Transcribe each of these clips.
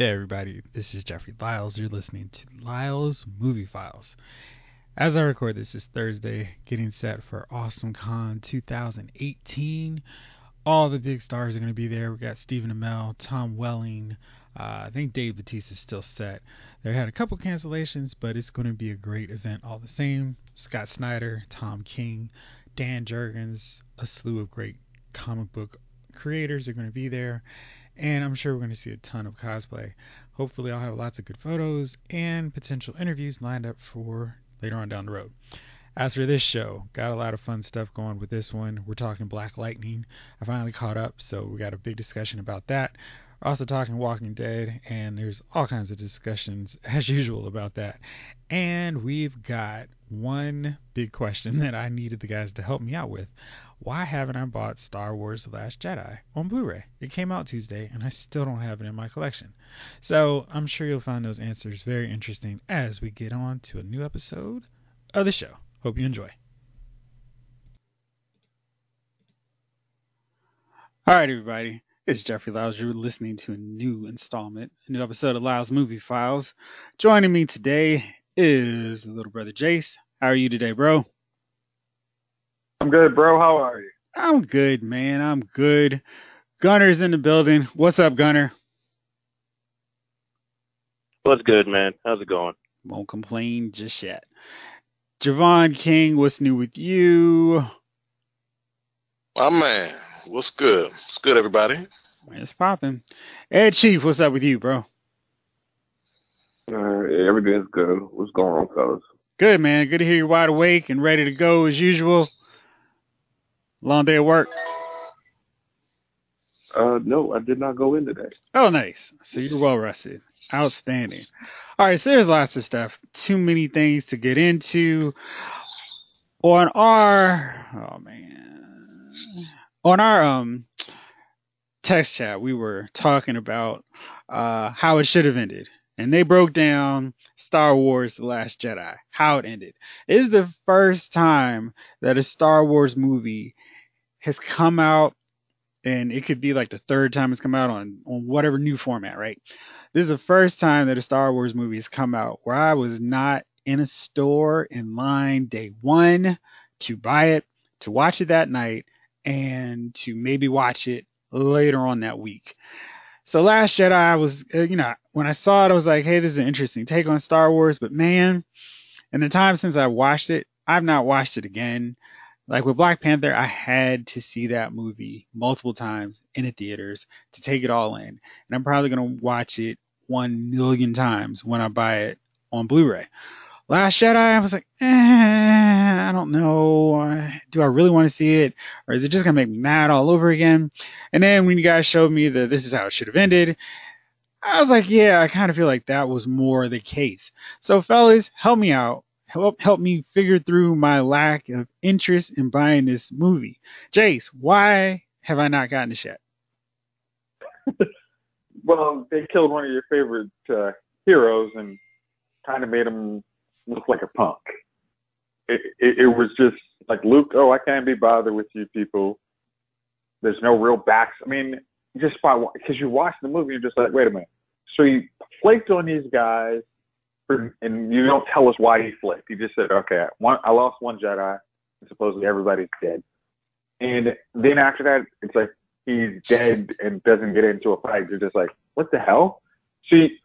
Hey everybody, this is Jeffrey Lyles. You're listening to Lyles Movie Files. As I record this is Thursday, getting set for Awesome Con 2018. All the big stars are going to be there. We got Stephen Amell, Tom Welling. Uh, I think Dave Bautista is still set. They had a couple cancellations, but it's going to be a great event all the same. Scott Snyder, Tom King, Dan Jurgens, a slew of great comic book creators are going to be there and I'm sure we're going to see a ton of cosplay. Hopefully, I'll have lots of good photos and potential interviews lined up for later on down the road. As for this show, got a lot of fun stuff going with this one. We're talking Black Lightning. I finally caught up, so we got a big discussion about that. We're also talking Walking Dead, and there's all kinds of discussions as usual about that. And we've got one big question that I needed the guys to help me out with why haven't I bought Star Wars The Last Jedi on Blu ray? It came out Tuesday, and I still don't have it in my collection. So I'm sure you'll find those answers very interesting as we get on to a new episode of the show. Hope you enjoy. All right, everybody. It's Jeffrey Lyles. You're listening to a new installment, a new episode of Lyles Movie Files. Joining me today is little brother Jace. How are you today, bro? I'm good, bro. How are you? I'm good, man. I'm good. Gunner's in the building. What's up, Gunner? What's good, man? How's it going? Won't complain just yet. Javon King, what's new with you? My man, what's good? What's good, everybody? It's popping. Ed Chief, what's up with you, bro? Uh, everything's good. What's going on, fellas? Good, man. Good to hear you're wide awake and ready to go as usual. Long day at work? Uh, no, I did not go in today. Oh, nice. So you're well rested. Outstanding. All right, so there's lots of stuff. Too many things to get into. On our, oh man, on our um text chat, we were talking about uh how it should have ended, and they broke down Star Wars: The Last Jedi, how it ended. It is the first time that a Star Wars movie has come out and it could be like the third time it's come out on on whatever new format, right? This is the first time that a Star Wars movie has come out where I was not in a store in line day one to buy it, to watch it that night, and to maybe watch it later on that week. So Last Jedi, I was, uh, you know, when I saw it, I was like, hey, this is an interesting take on Star Wars. But man, in the time since I watched it, I've not watched it again. Like with Black Panther, I had to see that movie multiple times in the theaters to take it all in. And I'm probably going to watch it one million times when I buy it on Blu ray. Last Jedi, I was like, eh, I don't know. Do I really want to see it? Or is it just going to make me mad all over again? And then when you guys showed me that this is how it should have ended, I was like, yeah, I kind of feel like that was more the case. So, fellas, help me out help help me figure through my lack of interest in buying this movie. Jace, why have I not gotten this yet? well, they killed one of your favorite uh, heroes and kind of made him look like a punk. It, it, it was just like Luke. Oh, I can't be bothered with you people. There's no real backs. I mean, just by because you watch the movie, you're just like, wait a minute. So you flaked on these guys and you don't tell us why he flipped. He just said, okay, one, I lost one Jedi, and supposedly everybody's dead. And then after that, it's like he's dead and doesn't get into a fight. You're just like, what the hell? See,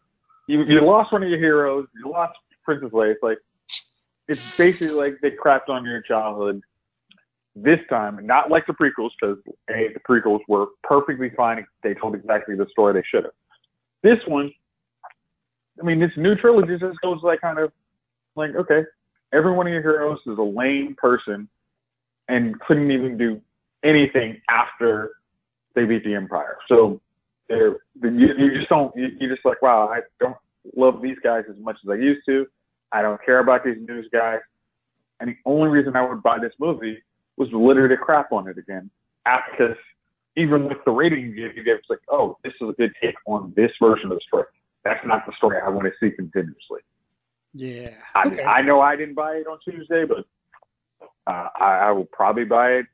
you, you lost one of your heroes. You lost Princess Leia. It's like it's basically like they crapped on your childhood. This time, not like the prequels, because a the prequels were perfectly fine. They told exactly the story they should have. This one, I mean, this new trilogy just goes like kind of like, okay, every one of your heroes is a lame person and couldn't even do anything after they beat the Empire. So they're, you, you just don't, you, you're just like, wow, I don't love these guys as much as I used to. I don't care about these news guys. And the only reason I would buy this movie was literally to crap on it again. Because even with the rating you give, you give it's like, oh, this is a good take on this version of the story that's not the story I want to see continuously. Yeah. Okay. I, I know I didn't buy it on Tuesday, but uh, I, I will probably buy it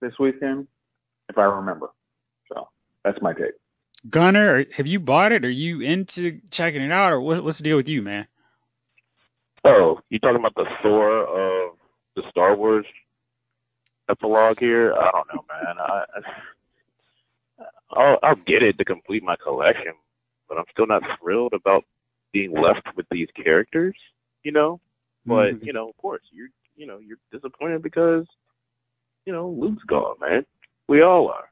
this weekend if I remember. So that's my take. Gunner, have you bought it? Are you into checking it out, or what, what's the deal with you, man? Oh, you talking about the Thor of the Star Wars epilogue here? I don't know, man. I, I'll, I'll get it to complete my collection, but I'm still not thrilled about being left with these characters. You know, but Mhm. you know, of course, you're you know you're disappointed because you know Luke's gone, man. We all are.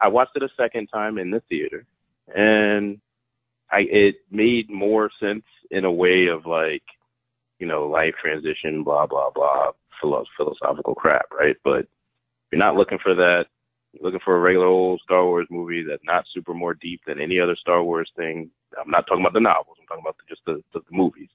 I watched it a second time in the theater, and I it made more sense in a way of like, you know, life transition, blah blah blah, philosophical crap, right? But if you're not looking for that, looking for a regular old Star Wars movie that's not super more deep than any other Star Wars thing. I'm not talking about the novels. I'm talking about the, just the, the, the movies.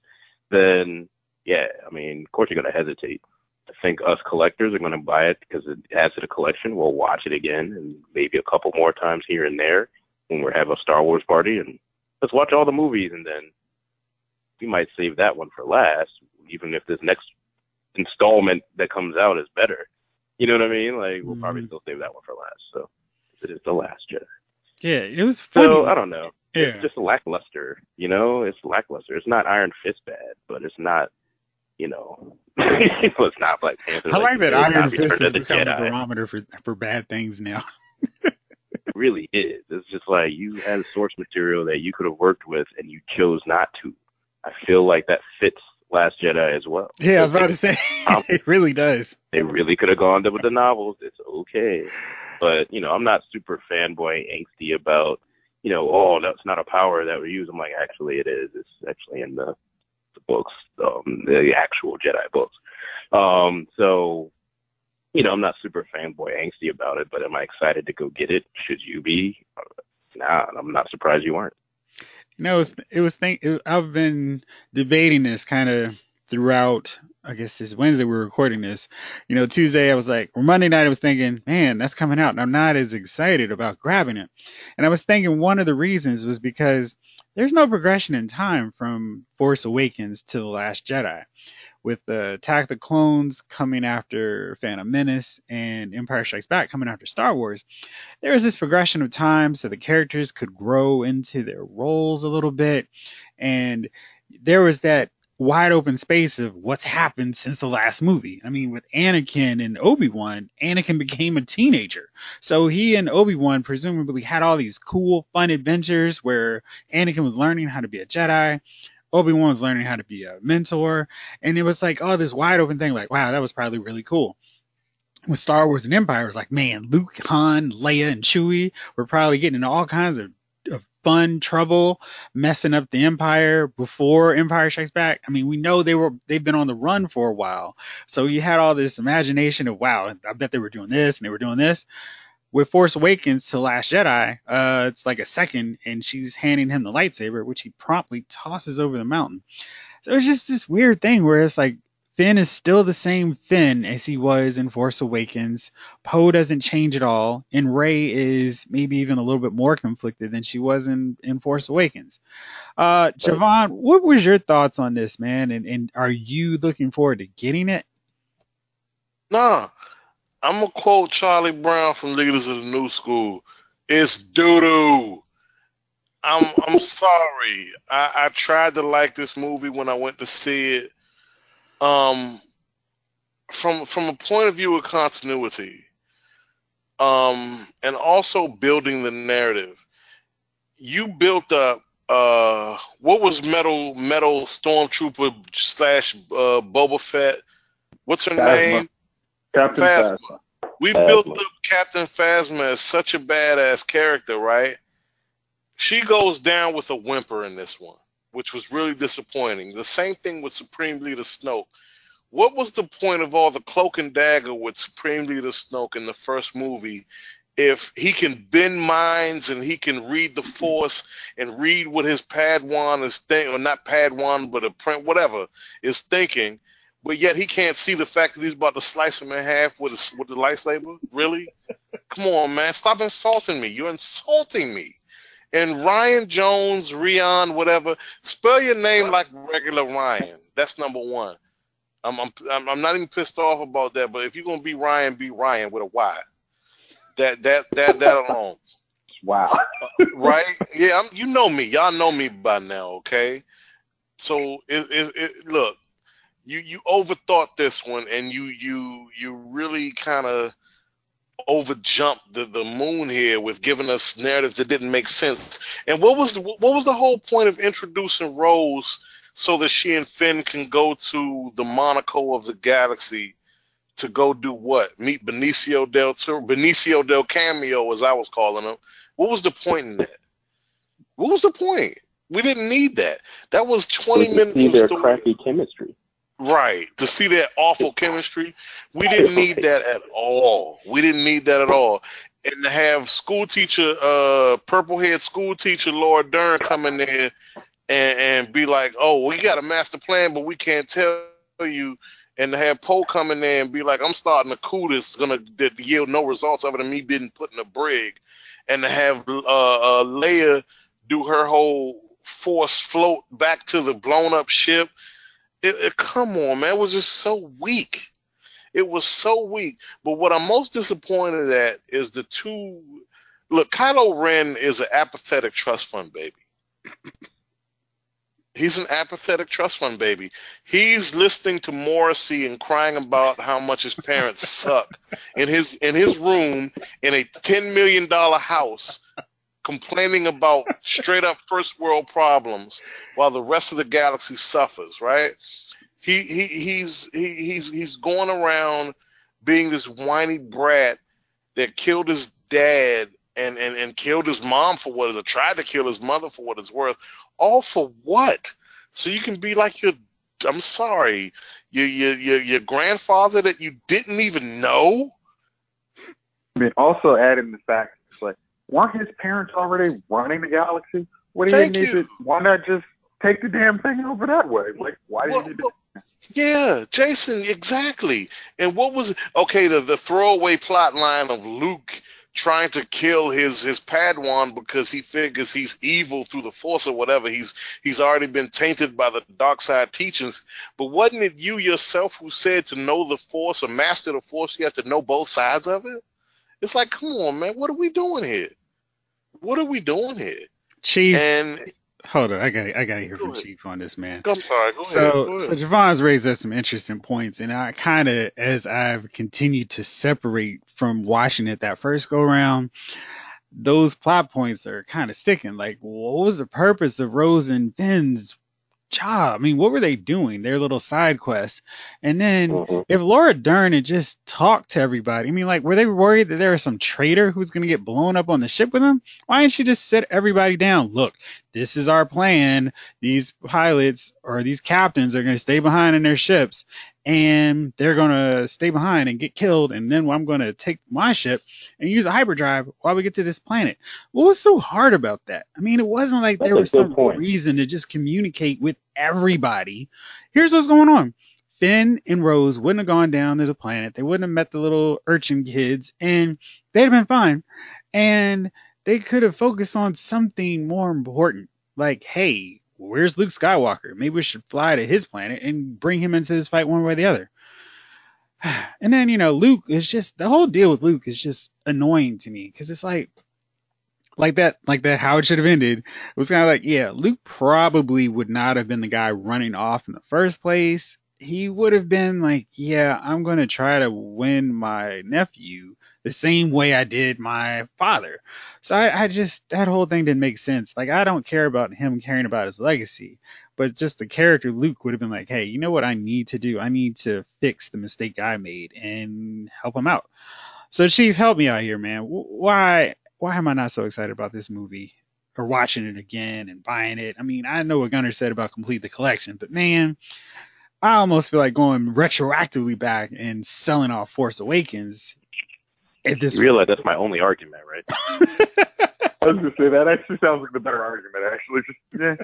Then, yeah, I mean, of course you're to hesitate. I think us collectors are to buy it because it adds to the collection. We'll watch it again and maybe a couple more times here and there when we have a Star Wars party and let's watch all the movies and then we might save that one for last, even if this next installment that comes out is better. You know what I mean? Like we'll probably Mhm. still save that one for last. So it is the last Jedi. Yeah, it was funny. So I don't know. yeah. It's just lackluster. You know, it's lackluster. It's not Iron Fist bad, but it's not. You know, it's not Black Panther. I like that it cannot Iron Fist into become a barometer for for bad things now. It really is. It's just like you had source material that you could have worked with and you chose not to. I feel like that fits Last Jedi as well. Yeah, I was about to say Um, it really does. They really could have gone with the novels. It's okay. But, you know, I'm not super fanboy angsty about, you know, oh, that's not a power that we use. I'm like, actually it is. It's actually in the, the books, um, the actual Jedi books. Um, so, you know, I'm not super fanboy angsty about it, but am I excited to go get it? Should you be? Nah, I'm not surprised you aren't. No, it was, it was think it, I've been debating this kind of throughout. I guess this Wednesday we were recording this. You know, Tuesday I was like, or Monday night I was thinking, man, that's coming out, and I'm not as excited about grabbing it. And I was thinking one of the reasons was because there's no progression in time from Force Awakens to the Last Jedi. With the Attack the Clones coming after Phantom Menace and Empire Strikes Back coming after Star Wars, there was this progression of time so the characters could grow into their roles a little bit and there was that wide open space of what's happened since the last movie. I mean, with Anakin and Obi-Wan, Anakin became a teenager. So he and Obi-Wan presumably had all these cool, fun adventures where Anakin was learning how to be a Jedi. Obi-Wan was learning how to be a mentor. And it was like, oh, this wide open thing, like, wow, that was probably really cool with Star Wars and Empire, it was like, man, Luke, Han, Leia, and Chewie were probably getting into all kinds of, of fun trouble, messing up the Empire before Empire Strikes Back. I mean, we know they were they've been on the run for a while, so you had all this imagination of, wow, I bet they were doing this and they were doing this. With Force Awakens to Last Jedi, uh, it's like a second, and she's handing him the lightsaber, which he promptly tosses over the mountain. So it's just this weird thing where it's like Finn is still the same Finn as he was in Force Awakens. Poe doesn't change at all, and Rey is maybe even a little bit more conflicted than she was in, in Force Awakens. Uh, Javon, what was your thoughts on this, man? And, and are you looking forward to getting it? Nah, I'm gonna quote Charlie Brown from Leaders of the New School. It's doo doo. I'm I'm sorry. I, I tried to like this movie when I went to see it. Um, from from a point of view of continuity, um, and also building the narrative. You built up uh, what was metal metal stormtrooper slash uh, Boba Fett. What's her Phasma. name? Captain Phasma. Phasma. We Phasma. built up Captain Phasma as such a badass character, right? She goes down with a whimper in this one, which was really disappointing. The same thing with Supreme Leader Snoke. What was the point of all the cloak and dagger with Supreme Leader Snoke in the first movie if he can bend minds and he can read the Force and read what his Padawan is thinking, or not Padawan, but a print, whatever, is thinking, but yet he can't see the fact that he's about to slice him in half with a, with the lightsaber? Really? Come on, man. Stop insulting me. You're insulting me. And Ryan Jones, Rian, whatever, spell your name like regular Ryan. That's number one. I'm I'm I'm not even pissed off about that. But if you're gonna be Ryan, be Ryan with a Y. That that that that alone. Wow. Uh, right? Yeah, I'm, you know me. Y'all know me by now, okay? So it, it, it look, you you overthought this one, and you you you really kind of overjumped the the moon here with giving us narratives that didn't make sense. And what was the, what was the whole point of introducing Rose so that she and Finn can go to the Monaco of the galaxy to go do what? Meet Benicio del Toro, Benicio del Cameo, as I was calling him. What was the point in that? What was the point? We didn't need that. That was twenty to minutes. see of their story. crappy chemistry. Right. To see that awful chemistry. We didn't need that at all. We didn't need that at all. And to have school teacher, uh, purple head school teacher Laura Dern come in there and, and be like, oh, we got a master plan, but we can't tell you. And to have Poe come in there and be like, I'm starting a coup that's going to yield no results other than me being put in a brig. And to have uh, uh, Leia do her whole force float back to the blown up ship it, it, come on, man. It was just so weak. It was so weak. But what I'm most disappointed at is the two. Look, Kylo Ren is an apathetic trust fund baby. He's an apathetic trust fund baby. He's listening to Morrissey and crying about how much his parents suck in his in his room in a ten million dollar house, complaining about straight up first world problems while the rest of the galaxy suffers. Right? He he he's he, he's he's going around being this whiny brat that killed his dad and, and, and killed his mom for what it is, or tried to kill his mother for what it's worth. All for what? So you can be like your I'm sorry, your your your, your grandfather that you didn't even know. I mean, also adding the fact, like, weren't his parents already running the galaxy? What do Thank you need you. to? Why not just take the damn thing over that way? Like, why do you need to? Yeah, Jason, exactly. And what was okay? The the throwaway plot line of Luke trying to kill his his Padawan because he figures he's evil through the Force or whatever. He's he's already been tainted by the dark side teachings. But wasn't it you yourself who said to know the Force or master the Force, you have to know both sides of it? It's like, come on, man, what are we doing here? What are we doing here? Chief, And hold on, I got I got to hear from ahead. Chief on this, man. I'm sorry, go. So, go so. Javon's raised up some interesting points, and I kind of, as I've continued to separate from watching it that first go round, those plot points are kind of sticking. Like, what was the purpose of Rose and Finn's job? I mean, what were they doing? Their little side quests, and then Mhm. if Laura Dern had just talked to everybody, I mean, like, were they worried that there was some traitor who's going to get blown up on the ship with them? Why didn't she just sit everybody down? Look, this is our plan. These pilots or these captains are going to stay behind in their ships, and they're going to stay behind and get killed. And then I'm going to take my ship and use a hyperdrive while we get to this planet. What was so hard about that? I mean, it wasn't like there was some point. reason to just communicate with everybody. Here's what's going on. Finn and Rose wouldn't have gone down to the planet. They wouldn't have met the little urchin kids, and they'd have been fine. And they could have focused on something more important, like, hey, where's Luke Skywalker? Maybe we should fly to his planet and bring him into this fight one way or the other. And then, you know, Luke is just the whole deal with Luke is just annoying to me because it's like, like that, like that, how it should have ended. It was kind of like, yeah, Luke probably would not have been the guy running off in the first place. He would have been like, yeah, I'm going to try to win my nephew the same way I did my father. So I, I just, that whole thing didn't make sense. Like, I don't care about him caring about his legacy, but just the character Luke would have been like, hey, you know what I need to do? I need to fix the mistake I made and help him out. So, Chief, help me out here, man. Why, why am I not so excited about this movie or watching it again and buying it? I mean, I know what Gunner said about complete the collection, but man, I almost feel like going retroactively back and selling off Force Awakens. At this You realize that's my only argument, right? I was gonna say that actually sounds like the better argument. Actually, just yeah,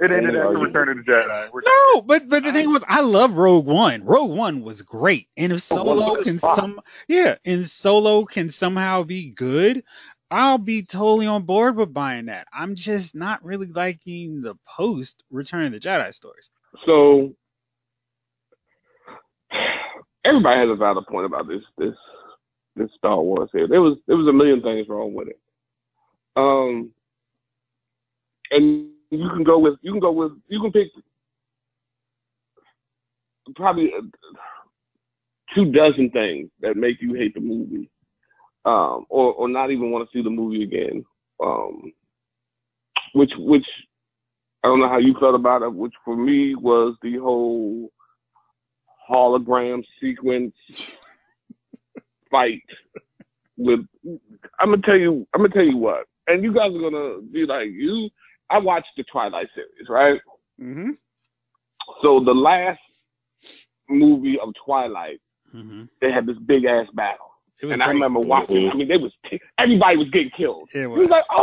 it ended after argument. Return of the Jedi. We're No, but but the thing was, I love Rogue One. Rogue One was great, and if Solo can fun. some yeah, and Solo can somehow be good, I'll be totally on board with buying that. I'm just not really liking the post Return of the Jedi stories. So everybody has a valid point about this this this Star Wars here. There was there was a million things wrong with it. Um, and you can go with you can go with you can pick probably uh, two dozen things that make you hate the movie, um, or or not even want to see the movie again. Um, which which I don't know how you felt about it. Which for me was the whole hologram sequence fight with. I'm gonna tell you. I'm gonna tell you what, and you guys are gonna be like you. I watched the Twilight series, right? Mm-hmm. So the last movie of Twilight, Mm-hmm. they had this big ass battle, It was and I great. remember watching. I mean, they was everybody was getting killed. It He was. was like, oh,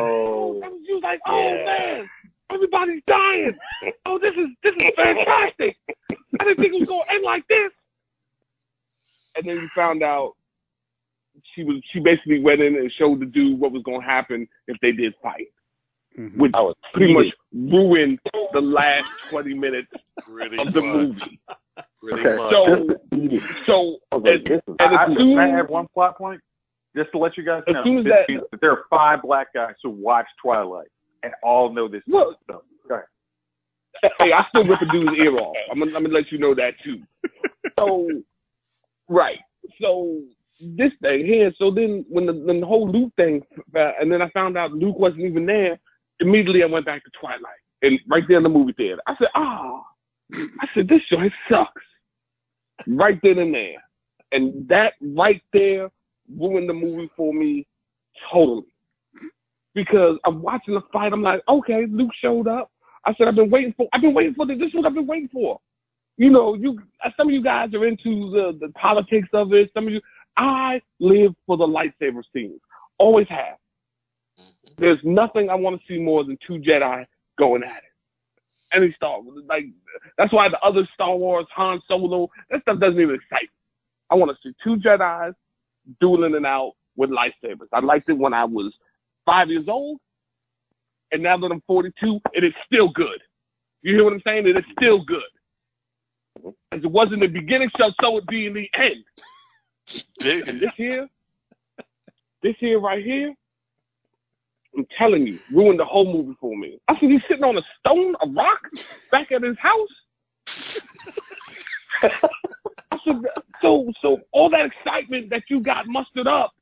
Oh. oh. He was like, oh Yeah. man, everybody's dying. Oh, this is this is fantastic. I didn't think it was gonna end like this. And then you found out she was she basically went in and showed the dude what was gonna happen if they did fight, Mhm. which I was pretty much ruined the last twenty minutes Pretty of the much. movie. Pretty Okay. much. So so I was like, and, this is and I, as I, soon I have one plot point? Just to let you guys know, soon as this that- means that there are five black guys who watch Twilight and all know this Look. stuff. Go ahead. hey, I still rip a dude's ear off. I'm gonna, I'm gonna let you know that too. So, right. So this thing here. So then, when the, when the whole Luke thing, uh, and then I found out Luke wasn't even there. Immediately, I went back to Twilight, and right there in the movie theater, I said, "Ah," I said, "This joint sucks." Right then and there, and that right there ruined the movie for me totally. Because I'm watching the fight, I'm like, okay, Luke showed up. I said, I've been waiting for, I've been waiting for this. This is what I've been waiting for. You know, you, some of you guys are into the, the politics of it. Some of you, I live for the lightsaber scenes. Always have. Mhm. There's nothing I want to see more than two Jedi going at it. Any Star Wars, like that's why the other Star Wars, Han Solo, that stuff doesn't even excite me. I want to see two Jedi's dueling it out with lightsabers. I liked it when I was five years old, and now that I'm 42, it is still good. You hear what I'm saying? It is still good. As it was in the beginning, so so it be in the end. And this here, this here right here, I'm telling you, ruined the whole movie for me. I said he's sitting on a stone, a rock, back at his house. I said, so so all that excitement that you got mustered up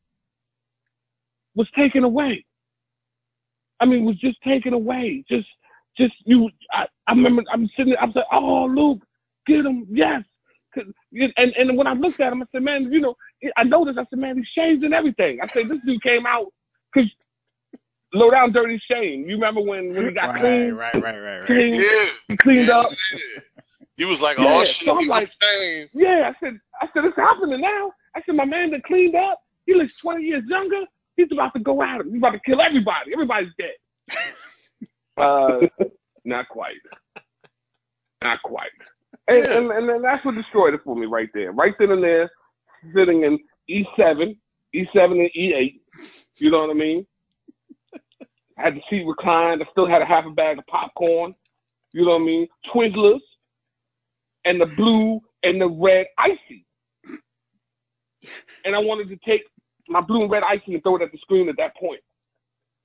was taken away. I mean, was just taken away. Just just you. I, I remember I'm sitting. there, I'm saying, oh Luke, get him, yes. 'Cause- And and when I looked at him, I said, man, you know, I noticed. I said, man, he's changed and everything. I said, this dude came out because low down dirty shame. You remember when when he got Right, clean, right, right, right, right. clean, Yeah. he cleaned yeah, up. yeah. He was like, Yeah, oh, so I'm like- like, Yeah, I said, I said it's happening now. I said my man that cleaned up, he looks 20 years younger. He's about to go at him. He's about to kill everybody. Everybody's dead. uh, not quite. Not quite. And, Yeah. and, and then that's what destroyed it for me right there. Right then and there, sitting in E7, E7 and E8. You know what I mean? I had the seat reclined. I still had a half a bag of popcorn. You know what I mean? Twizzlers and the blue and the red icy. And I wanted to take my blue and red icy and throw it at the screen at that point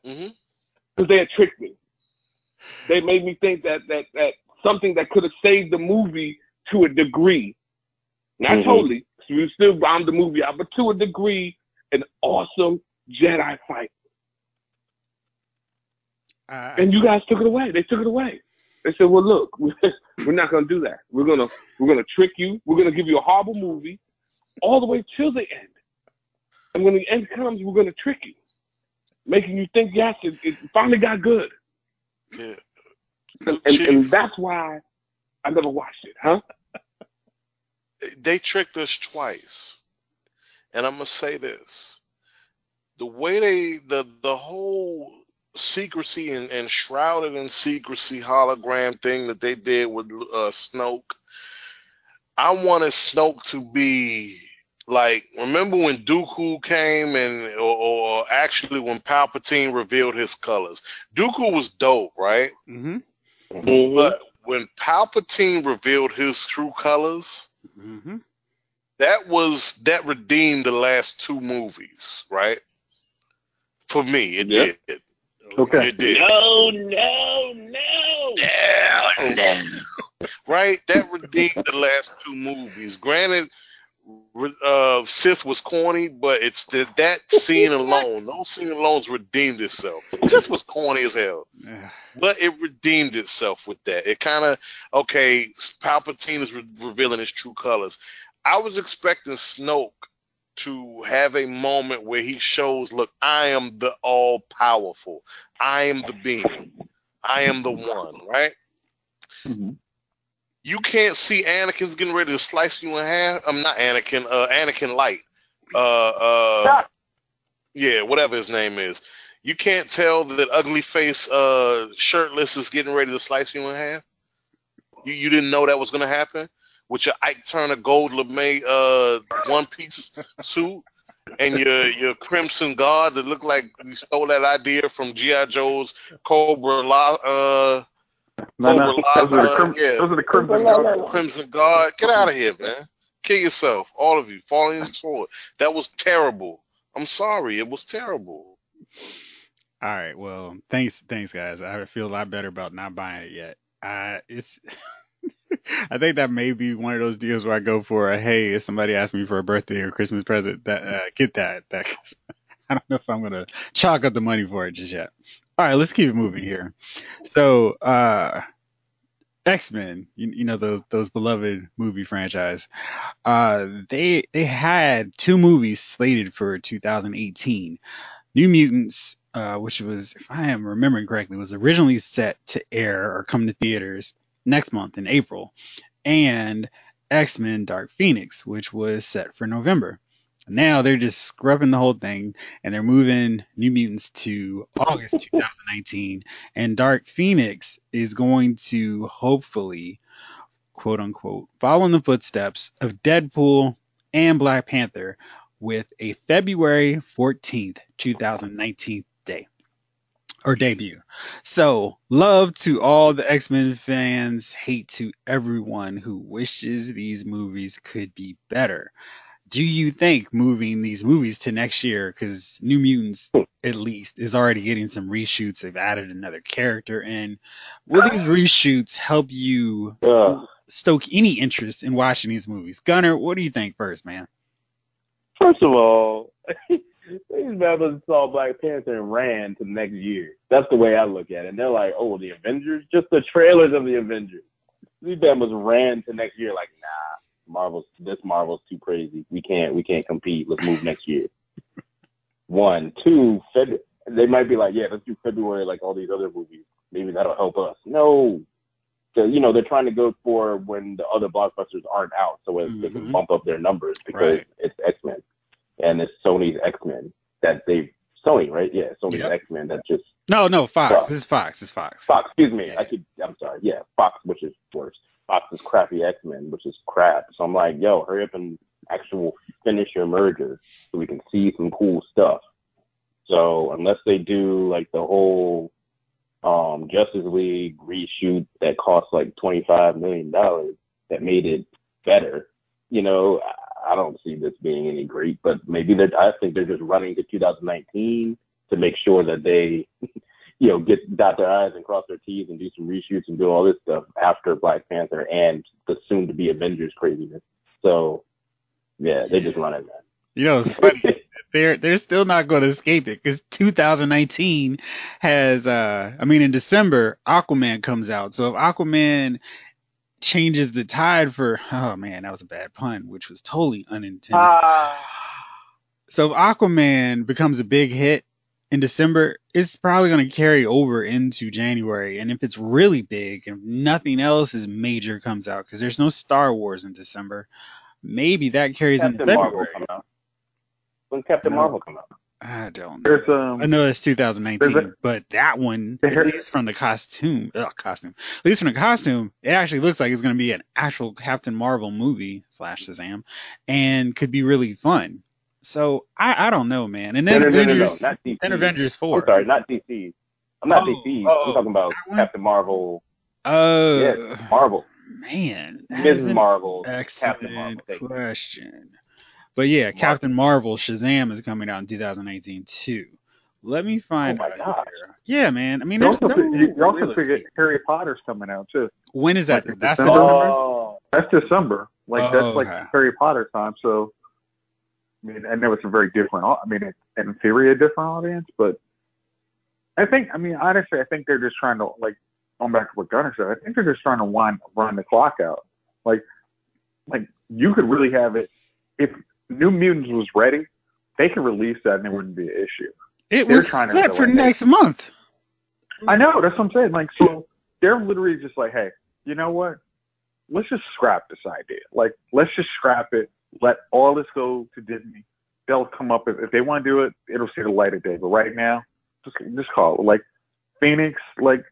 hmm because they had tricked me. They made me think that that that something that could have saved the movie to a degree, not Mhm. totally, 'cause we still bombed the movie out, but to a degree, an awesome Jedi fight. Uh, And you guys took it away. They took it away. They said, "Well, look, we're not going to do that. We're gonna we're gonna trick you. We're gonna give you a horrible movie, all the way till the end. And when the end comes, we're gonna trick you, making you think yes, it, it finally got good. Yeah. And, and, and that's why I never watched it, huh? they tricked us twice. And I'm gonna say this. The way they the the whole secrecy and, and shrouded in secrecy hologram thing that they did with uh, Snoke, I wanted Snoke to be like remember when Dooku came and or, or actually when Palpatine revealed his colors. Dooku was dope, right? mm-hmm. But when Palpatine revealed his true colors, Mm-hmm. that was that redeemed the last two movies, right? For me, it Yep. did. Okay. It did. No, no, no. Yeah. right? That redeemed the last two movies. Granted, re- uh, Sith was corny, but it's the, that scene alone, those scene alone's redeemed itself. Sith was corny as hell, Ugh. but it redeemed itself with that. It kind of okay. Palpatine is re- revealing his true colors. I was expecting Snoke to have a moment where he shows, look, I am the all powerful. I am the being. I am the one, right? Mhm. You can't see Anakin's getting ready to slice you in half. I'm not Anakin. Uh, Anakin Light. Uh, uh, yeah, whatever his name is. You can't tell that ugly face, uh, shirtless is getting ready to slice you in half. You you didn't know that was gonna happen with your Ike Turner gold lame uh one piece suit and your your Crimson Guard that looked like you stole that idea from GI Joe's Cobra La, uh No, no, those are the, Live, crim- yeah. those are the crimson. Guards. Crimson Guard. Get out of here, man. Kill yourself, all of you. Falling in the sword. That was terrible. I'm sorry, it was terrible. All right. Well, thanks, thanks, guys. I feel a lot better about not buying it yet. I it's. I think that may be one of those deals where I go for a hey, if somebody asks me for a birthday or Christmas present, that uh, get that. That I don't know if I'm gonna chalk up the money for it just yet. All right, let's keep it moving here. So, uh, X Men, you, you know those those beloved movie franchise. Uh, they they had two movies slated for 2018. New Mutants, uh, which was, if I am remembering correctly, was originally set to air or come to theaters next month in April, and X Men Dark Phoenix, which was set for November. Now they're just scrubbing the whole thing and they're moving New Mutants to August 2019, and Dark Phoenix is going to hopefully, quote unquote, follow in the footsteps of Deadpool and Black Panther with a February 14th, 2019 day or debut. So, love to all the X Men fans, hate to everyone who wishes these movies could be better. Do you think moving these movies to next year, because New Mutants at least is already getting some reshoots, they've added another character in, will these reshoots help you Ugh. stoke any interest in watching these movies? Gunner, what do you think first, man? First of all, these members saw Black Panther and ran to next year. That's the way I look at it. And they're like, oh, the Avengers? Just the trailers of the Avengers. These members ran to next year like, nah, Marvel's this Marvel's too crazy. We can't we can't compete. Let's move next year. One. Two, Feb- they might be like, yeah, let's do February like all these other movies. Maybe that'll help us. No. 'Cause, you know, they're trying to go for when the other blockbusters aren't out so as they can mm-hmm. bump up their numbers because Right. it's X Men and it's Sony's X Men that they Sony, right? Yeah, Sony's Yep. X Men that just No, no, Fox. Is Fox. This is Fox. Fox. Excuse me. I could. I'm sorry. Yeah, Fox, which is worse. Fox's crappy X Men, which is crap. So I'm like, yo, hurry up and actual finish your merger so we can see some cool stuff. So unless they do like the whole um Justice League reshoot that cost like twenty five million dollars that made it better, you know, I- don't see this being any great. But maybe they're. I think they're just running to 2019 to make sure that they, you know, get dot their i's and cross their t's and do some reshoots and do all this stuff after Black Panther and the soon to be Avengers craziness. So yeah, they just run it, man. You know, it's funny. they're they're still not going to escape it because 2019 has. uh I mean, in December, Aquaman comes out. So if Aquaman changes the tide for, oh man, that was a bad pun, which was totally unintended. Ah. So if Aquaman becomes a big hit in December, it's probably going to carry over into January. And if it's really big, if nothing else is major comes out, because there's no Star Wars in December, maybe that carries into Captain Marvel February. come out. When Captain No. Marvel come out? I don't know. There's um. I know it's 2019, a- but that one, at least from the costume, ugh, costume, at least from the costume, it actually looks like it's going to be an actual Captain Marvel movie slash Shazam, and could be really fun. So I, I don't know, man. And then no, no, no, no, Avengers, no, not DC. then Avengers I'm four. sorry, not DC. I'm not Oh, DC. oh, I'm talking about? Captain Marvel. Uh, yeah, Marvel. man, that is Mrs. Marvel. Captain Marvel. Question. But yeah, Captain Marvel Shazam is coming out in 2018 too. Let me find Oh my out gosh. here. Yeah, man. I mean, You there's also, no you, you also real figure. Harry Potter's coming out too. when is that? like That's December? Oh, That's December. Like Oh, that's like okay. Harry Potter time. So, I mean, I know it's a very different. I mean, it's in theory a different audience, but I think. I mean, honestly, I think they're just trying to like going back to what Gunner said. I think they're just trying to wind run the clock out. Like, like you could really have it if New Mutants was ready. They could release that and it wouldn't be an issue. It They're was trying to set for next month. I know that's what I'm saying. Like, so they're literally just like, hey, you know what? Let's just scrap this idea. Like, let's just scrap it. Let all this go to Disney. They'll come up if, if they want to do it. It'll see the light of day. But right now, just just call it. Like Phoenix, like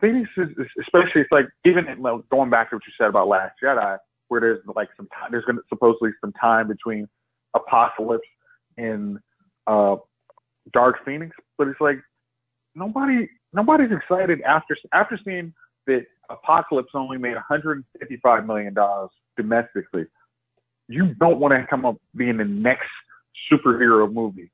Phoenix is especially. It's like even like, going back to what you said about Last Jedi, where there's like some time. There's to supposedly some time between Apocalypse and uh Dark Phoenix, but it's like nobody nobody's excited after after seeing that Apocalypse only made 155 million dollars domestically. You don't want to come up being the next superhero movie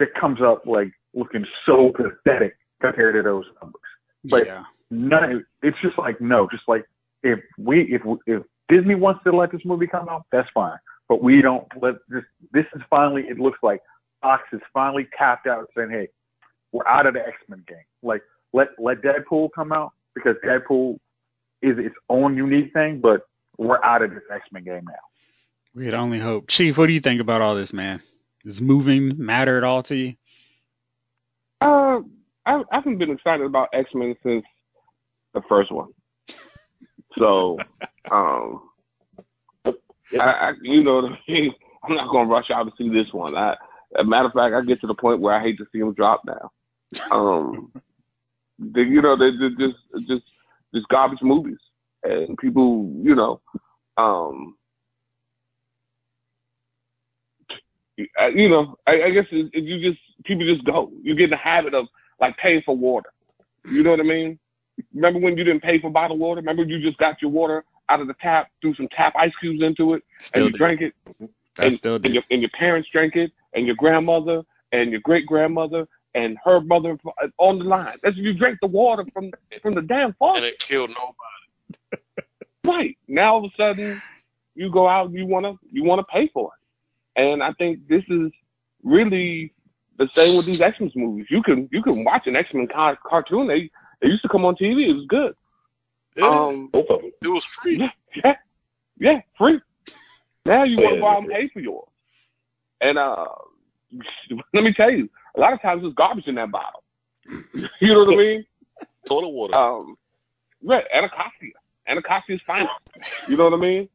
that comes up like looking so pathetic compared to those numbers. But yeah. none, it's just like no, just like if we if if Disney wants to let this movie come out, that's fine. But we don't let this. This is finally. It looks like Fox is finally tapped out, and saying, "Hey, we're out of the X Men game. Like let let Deadpool come out because Deadpool is its own unique thing, but we're out of this X Men game now." We could only hope. Chief, what do you think about all this, man? Does moving matter at all to you? Uh, I, I haven't been excited about X Men since the first one. So, um, I, I you know, what I mean? I'm not gonna rush out to see this one. I, as a matter of fact, I get to the point where I hate to see them drop now. Um, they, you know, they're just just just just garbage movies, and people, you know, um, I- you know, I, I guess it, it, you just people just go. You get in the habit of like paying for water. You know what I mean? Remember when you didn't pay for bottled water? Remember you just got your water out of the tap, threw some tap ice cubes into it, and you do. drank it, I and, still and do. your and your parents drank it, and your grandmother and your great grandmother and her mother on the line. That's you drank the water from from the damn faucet. and it killed nobody. Right. Now all of a sudden you go out and you wanna you wanna pay for it. And I think this is really the same with these X Men movies. You can you can watch an X Men car- cartoon. They they used to come on TV. It was good. Yeah, Um, Both of them. it was free. yeah, yeah, yeah, free. Now you want to buy them, out and pay for yours. And uh, let me tell you, a lot of times there's garbage in that bottle. you know what I mean? Total water. Um, right, Anacostia. Anacostia's finest. You know what I mean?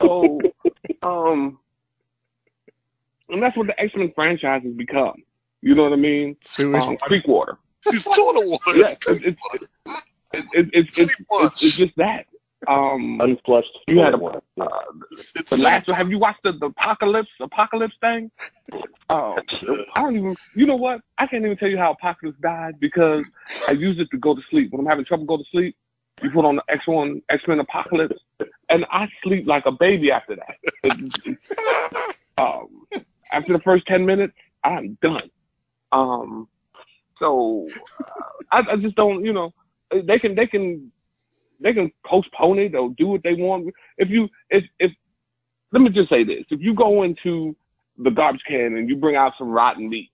So, um, and that's what the X Men franchise has become. You know what I mean? Sewage Um, creek water. It's toilet water. Yeah, it's it's it's it's, it's, it's, it's, just that. Um, Unflushed. you had a one. uh, the last one. Have you watched the, the apocalypse apocalypse thing? Oh, I don't even. You know what? I can't even tell you how apocalypse died because I use it to go to sleep when I'm having trouble go to sleep. You put on the X one X Men Apocalypse, and I sleep like a baby after that. It- it- um, after the first ten minutes, I'm done. Um, so uh, I, I just don't. You know, they can they can they can postpone it They'll do what they want. If you if if let me just say this: if you go into the garbage can and you bring out some rotten meat,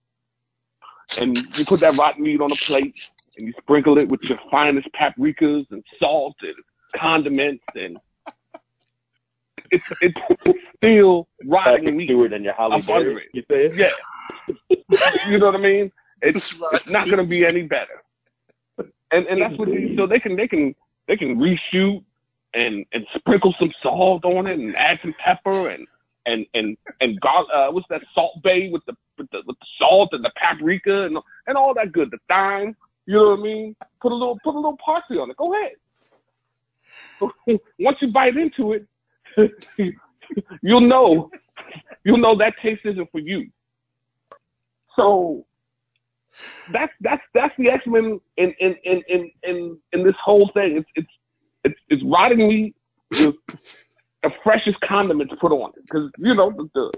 and you put that rotten meat on a plate and you sprinkle it with your finest paprikas and salt and condiments and it's it's still rotten meat. Stewart and your Holly I'm under Berry. it. You say? Yeah. you know what I mean? It's It's it's not gonna be any better. And and that's what they, so they can they can they can reshoot and and sprinkle some salt on it and add some pepper and and and and gar- uh, what's that Salt Bae with the with the with the salt and the paprika and and all that good the thyme you know what I mean put a little put a little parsley on it go ahead once you bite into it you'll know you'll know that taste isn't for you so that's that's that's the X Men in in, in in in in this whole thing. It's it's it's it's rotting with the freshest condiments put on it because you know the the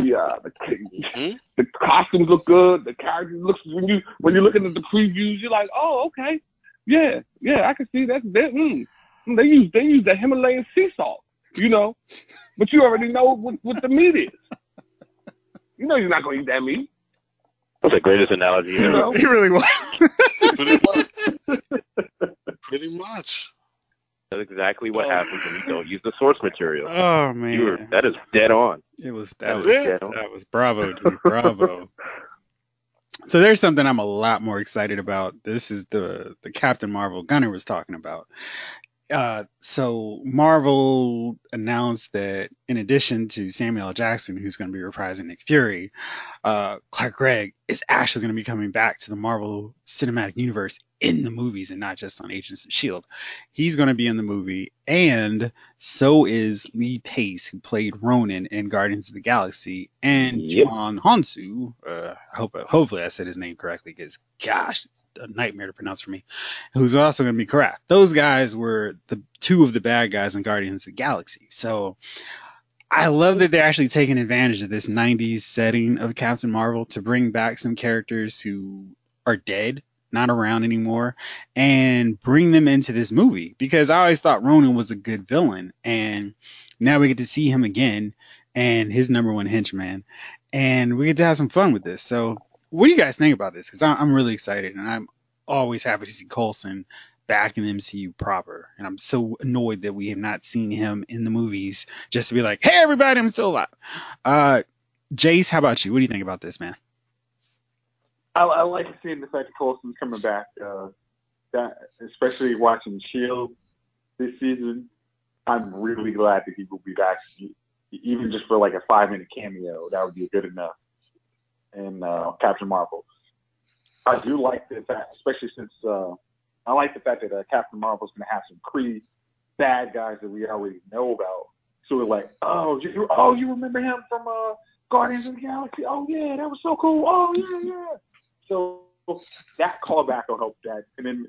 the, uh, the Mhm. the costumes look good, the characters looks when you when you're looking at the previews, you're like, oh okay, yeah, yeah, I can see that. They, mm, they use they use the Himalayan sea salt, you know, but you already know what, what the meat is. You know you're not gonna eat that meat. That's the greatest analogy You ever. know? He really was. Pretty much. Pretty much. That's exactly what oh. happens when you don't use the source material. oh man, You were, that is dead on. it was that was Yeah. that was bravo, dude, bravo. So there's something I'm a lot more excited about. This is the the Captain Marvel Gunner was talking about. Uh, so Marvel announced that in addition to Samuel L. Jackson, who's going to be reprising Nick Fury, uh, Clark Gregg is actually going to be coming back to the Marvel Cinematic Universe in the movies and not just on Agents of Shield. He's going to be in the movie, and so is Lee Pace, who played Ronan in Guardians of the Galaxy, and Yep. John Hounsou. Uh, I hope hopefully I said his name correctly, because gosh, a nightmare to pronounce for me. Who's also going to be correct. Those guys were the two of the bad guys in Guardians of the Galaxy. So I love that they're actually taking advantage of this 90s setting of Captain Marvel to bring back some characters who are dead, not around anymore, and bring them into this movie. Because I always thought Ronan was a good villain, and now we get to see him again and his number one henchman, and we get to have some fun with this. So, what do you guys think about this? Because I'm really excited, and I'm always happy to see Coulson back in the MCU proper. And I'm so annoyed that we have not seen him in the movies just to be like, hey, everybody, I'm still alive. Uh, Jace, how about you? What do you think about this, man? I, I like seeing the fact that Coulson's coming back. Uh, that especially watching Shield this season, I'm really glad that he will be back, even just for like a five minute cameo. That would be good enough. In uh, Captain Marvel, I do like the fact, especially since uh, I like the fact that uh, Captain Marvel's going to have some Kree bad guys that we already know about. So we're like, oh, you, oh, you remember him from uh, Guardians of the Galaxy? Oh yeah, that was so cool. Oh yeah, yeah. So that callback will help that, and then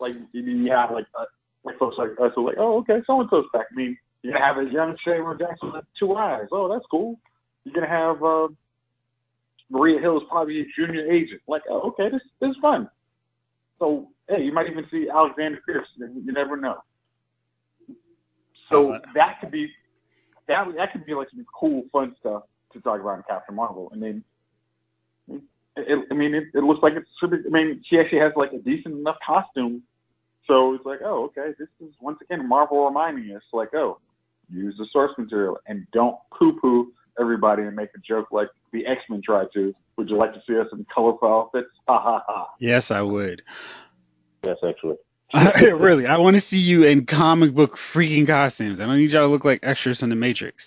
like you have like uh, like folks like us are like, oh okay, so and so's back. I mean, you're gonna have a young Samuel Jackson with two eyes. Oh, that's cool. You're gonna have uh, Maria Hill is probably a junior agent. Like, oh, okay, this this is fun. So hey, you might even see Alexander Pierce. You never know. So Uh, that could be that that could be like some cool, fun stuff to talk about in Captain Marvel. And then, it, I mean, it, it looks like it's. be- I mean, she actually has like a decent enough costume, so it's like, oh, okay, this is once again Marvel reminding us, like, oh, use the source material and don't poo-poo everybody and make a joke like the X-Men tried to. Would you like to see us in colorful outfits? Ha ha ha. Yes, I would. Yes, actually. really, I want to see you in comic book freaking costumes. I don't need y'all to look like extras in the Matrix.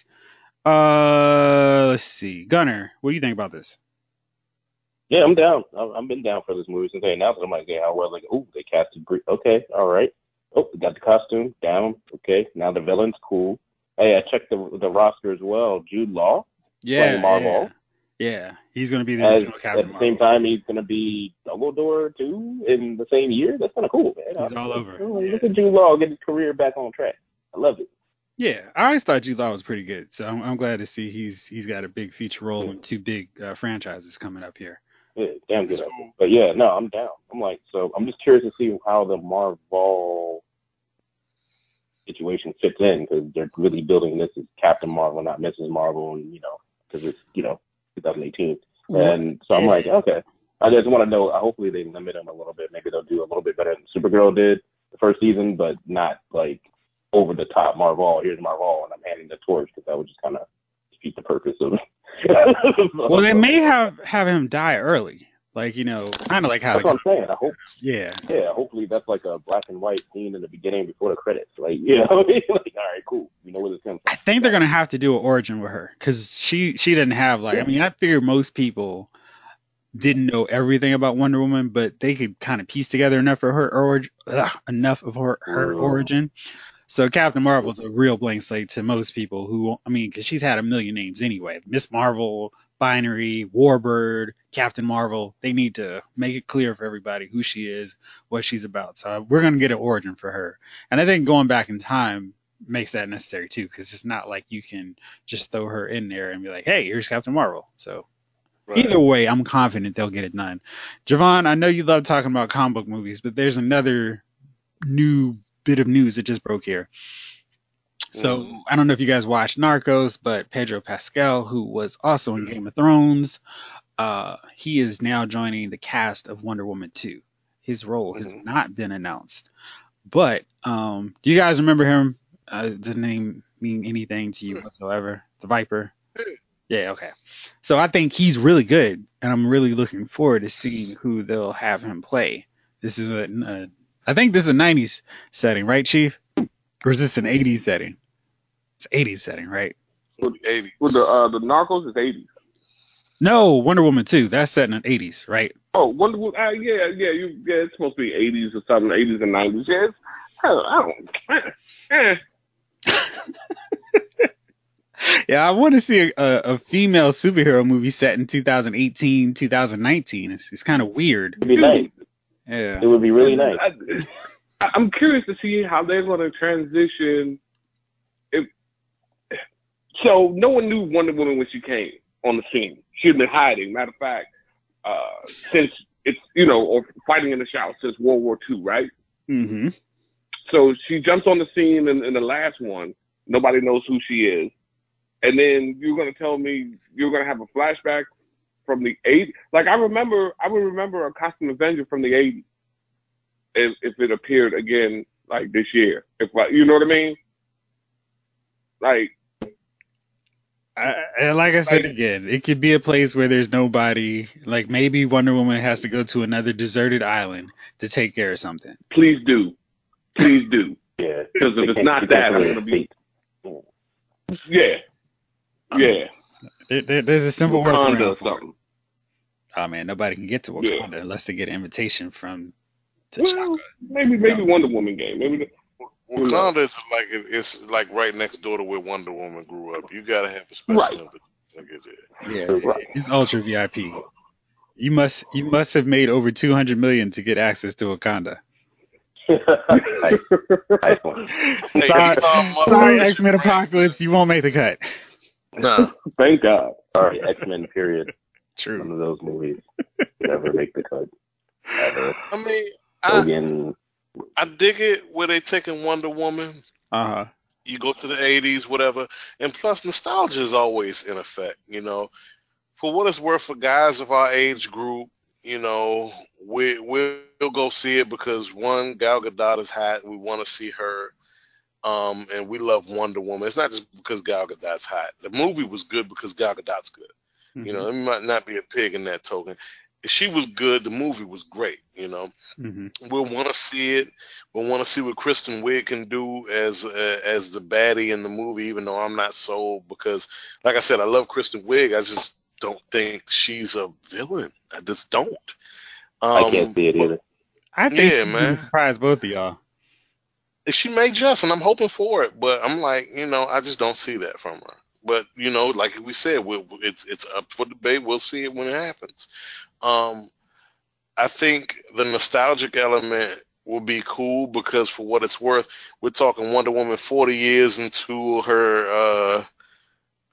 Uh, let's see. Gunner, what do you think about this? Yeah, I'm down. I've, I've been down for this movie since they announced it. I'm like, yeah, how well? Like, oh, they casted great. Okay, all right. Oh, they got the costume down. Okay, now the villain's cool. Hey, I checked the the roster as well. Jude Law Yeah, Playing Marvel. Yeah, yeah. he's gonna be the as original at Captain the Marvel. same time he's gonna be Dumbledore too in the same year. That's kind of cool, man. He's all over. Oh, Look at Jude Law get his career back on track. I love it. Yeah, I always thought Jude Law was pretty good, so I'm, I'm glad to see he's he's got a big feature role in two big uh, franchises coming up here. Yeah, damn good. at it. But yeah, no, I'm down. I'm like, so I'm just curious to see how the Marvel situation fits in because they're really building this as Captain Marvel, not Mrs. Marvel, and you know, because it's you know 2018, and so I'm like, okay. I just want to know. Hopefully, they limit them a little bit. Maybe they'll do a little bit better than Supergirl did the first season, but not like over the top Marvel. Here's Marvel, and I'm handing the torch because that would just kind of defeat the purpose of. Well, they may have have him die early, like you know, kind of like how. That's what I'm saying. I hope yeah, yeah, hopefully that's like a black and white scene in the beginning before the credits. Like, you know, like, all right, cool. You know where this comes from. I think they're gonna have to do an origin with her because she she didn't have like. I mean, I figure most people didn't know everything about Wonder Woman, but they could kind of piece together enough for her origin, enough of her her origin. So Captain Marvel's a real blank slate to most people who, I mean, because she's had a million names anyway. Miss Marvel, Binary, Warbird, Captain Marvel. They need to make it clear for everybody who she is, what she's about. So uh, we're gonna get an origin for her. And I think going back in time, makes that necessary too, because it's not like you can just throw her in there and be like, "Hey, here's Captain Marvel." So Right. either way, I'm confident they'll get it done. Javon, I know you love talking about comic book movies, but there's another new bit of news that just broke here. So Mhm. I don't know if you guys watched Narcos, but Pedro Pascal, who was also in Game of Thrones, uh, he is now joining the cast of Wonder Woman 2. His role has Mhm. not been announced, but um, do you guys remember him? Uh, does the name mean anything to you whatsoever? The Viper. Yeah, okay. So I think he's really good, and I'm really looking forward to seeing who they'll have him play. This is a, a I think this is a 90s setting, right, Chief? Or is this an 80s setting? It's 80s setting, right? 80. With the uh, the Narcos is eighties. No, Wonder Woman 2. That's set in the 80s, right? Oh, Wonder Woman. Uh, yeah, yeah, you, yeah. It's supposed to be eighties or something, eighties and nineties. Yeah, it's, I don't. I don't eh, eh. yeah, I want to see a, a, a female superhero movie set in 2018, 2019. It's, it's kind of weird. It'd be nice. Yeah. It would be really nice. I'm curious to see how they're going to transition. If so, no one knew Wonder Woman when she came on the scene. She had been hiding. Matter of fact, uh, since it's you know, or fighting in the shower since World War II, right? hmm So she jumps on the scene in, in the last one. Nobody knows who she is, and then you're going to tell me you're going to have a flashback from the eight. Like I remember, I would remember a Costume Avenger from the '80s if if it appeared again like this year. If like you know what I mean? Like I, I- like I said Like- again, it could be a place where there's nobody. Like maybe Wonder Woman has to go to another deserted island to take care of something. please do, please do. Yeah. Because if it's can't- that, I'm gonna be escape. yeah, yeah, There, there- there's a simple Wakanda or workaround something. Oh man, nobody can get to Yeah. Wakanda unless they get an invitation from Well, T'Chaka. Mm. maybe maybe Wonder Woman game. Maybe the, Wakanda is like it's like right next door to where Wonder Woman grew up. You gotta have a special Right. invitation to. Yeah, it's ultra VIP. You must you must have made over two hundred million to get access to Wakanda. nice. nice one. Hey, Sorry, sorry X Men Apocalypse, you won't make the cut. Nah. Thank God. Sorry, X Men. Period. None True. of those movies never make the cut. Ever. I mean, I, Logan. I dig it where they taking Wonder Woman. Uh huh. You go to the '80s, whatever, and plus nostalgia is always in effect. You know, for what it's worth, for guys of our age group, you know, we we'll go see it because one, Gal Gadot is hot. We want to see her. Um, and we love Wonder Woman. It's not just because Gal Gadot's hot. The movie was good because Gal Gadot's good. You know, it might not be a pig in that token. If she was good, the movie was great. You know, hmm we'll want to see it. We'll want to see what Kristen Wiig can do as uh, as the baddie in the movie. Even though I'm not sold, because like I said, I love Kristen Wiig. I just don't think she's a villain. I just don't. Um, I can't see it either. I think Yeah, man. would surprise both of y'all. She may just, and I'm hoping for it, but I'm like, you know, I just don't see that from her. But you know, like we said, we'll, it's it's up for debate. We'll see it when it happens. Um, I think the nostalgic element will be cool because, for what it's worth, we're talking Wonder Woman 40 years into her uh,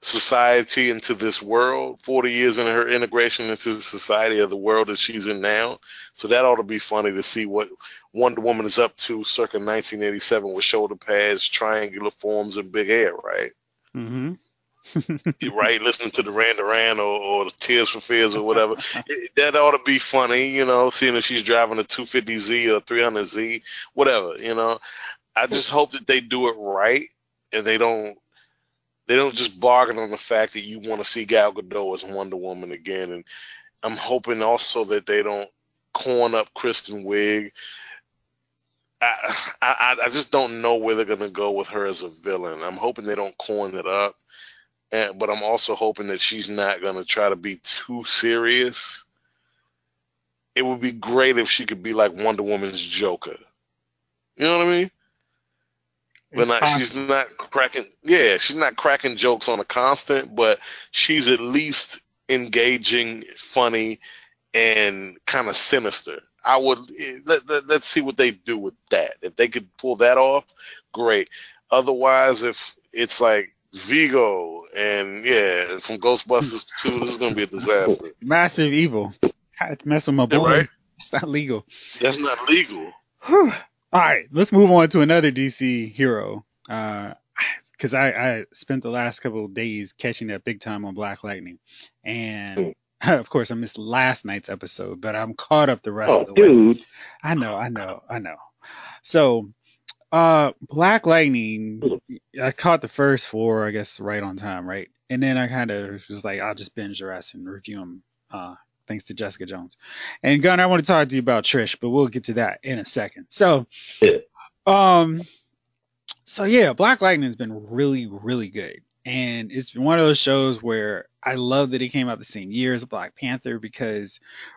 society, into this world, 40 years in her integration into the society of the world that she's in now. So that ought to be funny to see what Wonder Woman is up to circa 1987 with shoulder pads, triangular forms, and big hair, right? Mm-hmm. Right, listening to the Duran Duran or, or the Tears for Fears or whatever. It- that ought to be funny, you know, seeing if she's driving a 250Z or 300Z, whatever, you know. I just hope that they do it right and they don't they don't just bargain on the fact that you want to see Gal Gadot as Wonder Woman again. And I'm hoping also that they don't corn up Kristen Wiig. I, I I just don't know where they're gonna go with her as a villain. I'm hoping they don't corn it up, and, but I'm also hoping that she's not gonna try to be too serious. It would be great if she could be like Wonder Woman's Joker. You know what I mean? But not, she's not cracking. Yeah, she's not cracking jokes on a constant, but she's at least engaging, funny, and kind of sinister. I would let, let let's see what they do with that. If they could pull that off, great. Otherwise, if it's like Vigo and yeah, from Ghostbusters 2, this is gonna be a disaster. Massive evil. Had to mess with my boy. right? It's not legal. That's not legal. All right, let's move on to another DC hero. Uh, because I, I spent the last couple of days catching that big time on Black Lightning, and hmm. of course I missed last night's episode, but I'm caught up the rest Oh, of the way. dude. I know, I know, I know. So, uh, Black Lightning, I caught the first four, I guess, right on time, right? And then I kind of was like, I'll just binge the rest and review them, uh, thanks to Jessica Jones. And Gunn, I want to talk to you about Trish, but we'll get to that in a second. So, um, so yeah, Black Lightning has been really, really good. And it's been one of those shows where I love that it came out the same year as Black Panther because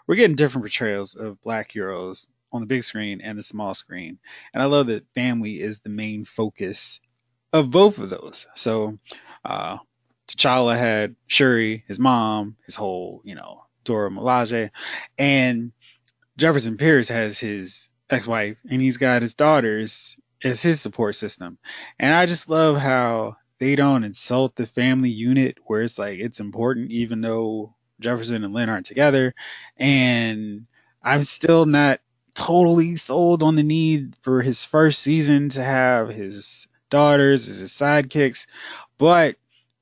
we're getting different portrayals of black heroes on the big screen and the small screen. And I love that family is the main focus of both of those. So uh T'Challa had Shuri, his mom, his whole, you know, Dora Milaje, and Jefferson Pierce has his ex-wife, and he's got his daughters as his support system. And I just love how they don't insult the family unit, where it's like it's important, even though Jefferson and Lynn aren't together. And I'm still not totally sold on the need for his first season to have his daughters as his sidekicks, but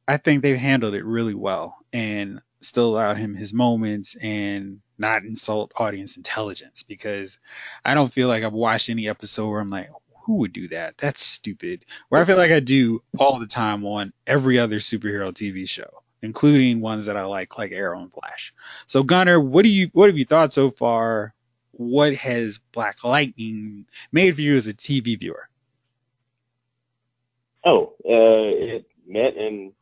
I think they've handled it really well and still allowed him his moments and not insult audience intelligence because I don't feel like I've watched any episode where I'm like, who would do that? That's stupid. Where I feel like I do all the time on every other superhero TV show, including ones that I like, like Arrow and Flash. So Gunner, what do you what have you thought so far? What has Black Lightning made for you as a TV viewer? Oh, uh, it met and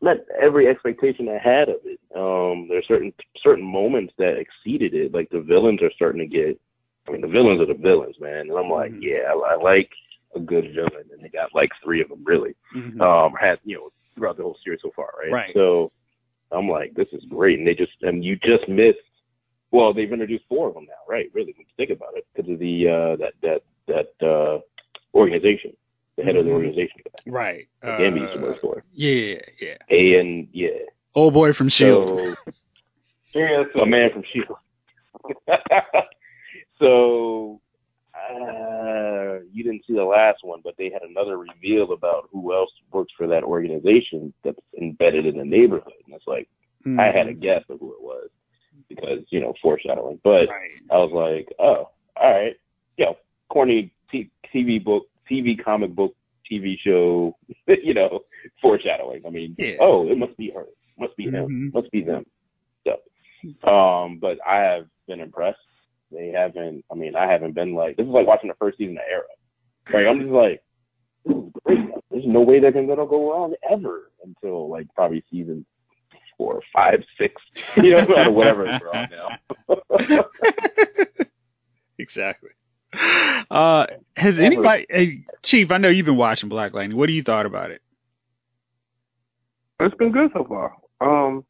met every expectation I had of it. Um, there are certain certain moments that exceeded it. Like the villains are starting to get. I mean, the villains are the villains, man. And I'm like, Mhm. yeah, I, I like a good villain, and they got like three of them really. Um, had you know throughout the whole series so far, right? Right. So I'm like, this is great, and they just and you just missed. Well, they've introduced four of them now, right? Really, when you think about it, because of the uh, that that that uh, organization, the head of the Mhm. organization, Right. uh, used to work for. Yeah, yeah. And yeah, Old boy from Shield. so Yeah, a man from Shield. so uh, you didn't see the last one, but they had another reveal about who else works for that organization that's embedded in the neighborhood, and it's like I had a guess of who it was because you know foreshadowing. But Right. I was like, oh, all right, you know, corny t- TV book, TV comic book, TV show, you know, foreshadowing. I mean, Yeah. oh, it must be her, must be him, Mhm. must be them. So, um, but I have been impressed. They haven't. I mean, I haven't been like this is like watching the first season of Arrow. Like I'm just like, great. There's no way they're gonna go wrong ever until like probably season four, five, six, you know, or whatever we're on now. exactly. Uh, has anybody, hey, Chief? I know you've been watching Black Lightning. What do you thought about it? It's been good so far. Um,